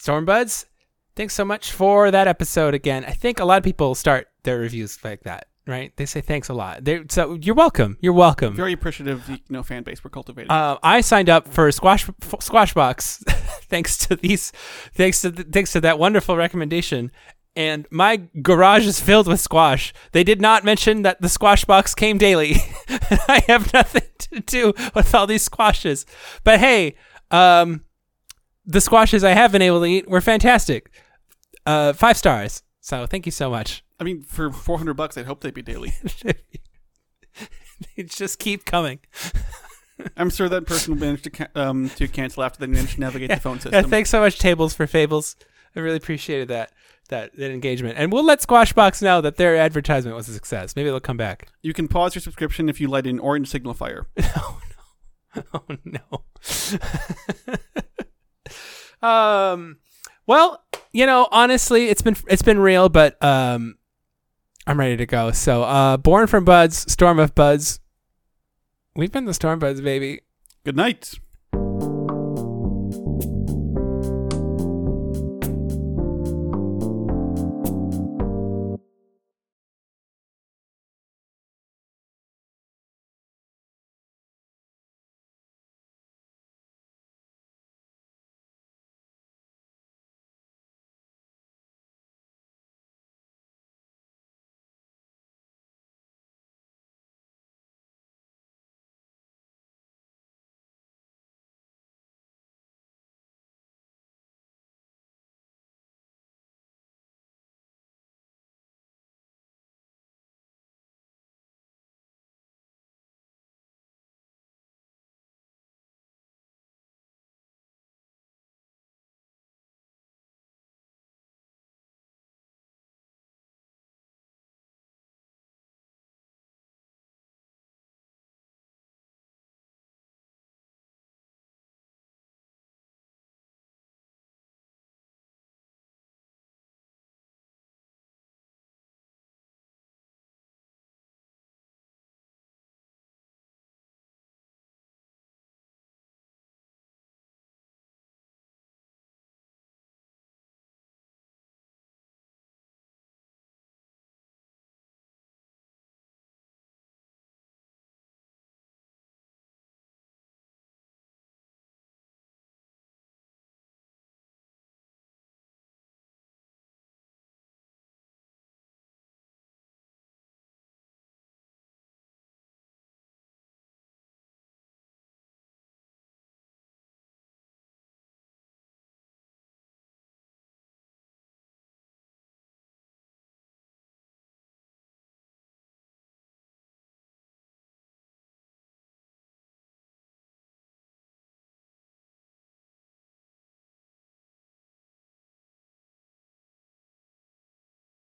Speaker 1: Stormbuds, thanks so much for that episode again. I think a lot of people start their reviews like that, right? They say thanks a lot. They so you're welcome. You're welcome.
Speaker 2: Very appreciative, you know, fan base we're cultivating.
Speaker 1: Uh, I signed up for Squash f- Squashbox thanks to these, thanks to th- thanks to that wonderful recommendation. And my garage is filled with squash. They did not mention that the squash box came daily. I have nothing to do with all these squashes. But hey, um, the squashes I have been able to eat were fantastic. Uh, five stars. So thank you so much.
Speaker 2: I mean, for four hundred bucks, I'd hope they'd be daily.
Speaker 1: they just keep coming.
Speaker 2: I'm sure that person managed to ca- um, to cancel after they managed to navigate the phone system.
Speaker 1: Yeah, thanks so much, Tables for Fables. I really appreciated that that that engagement, and we'll let Squashbox know that their advertisement was a success. Maybe they'll come back.
Speaker 2: You can pause your subscription if you light an orange signal fire.
Speaker 1: Oh no! Oh no! Um. Well, you know, honestly, it's been it's been real, but um, I'm ready to go. So, uh, born from buds, storm of buds. We've been the storm buds, baby.
Speaker 2: Good night.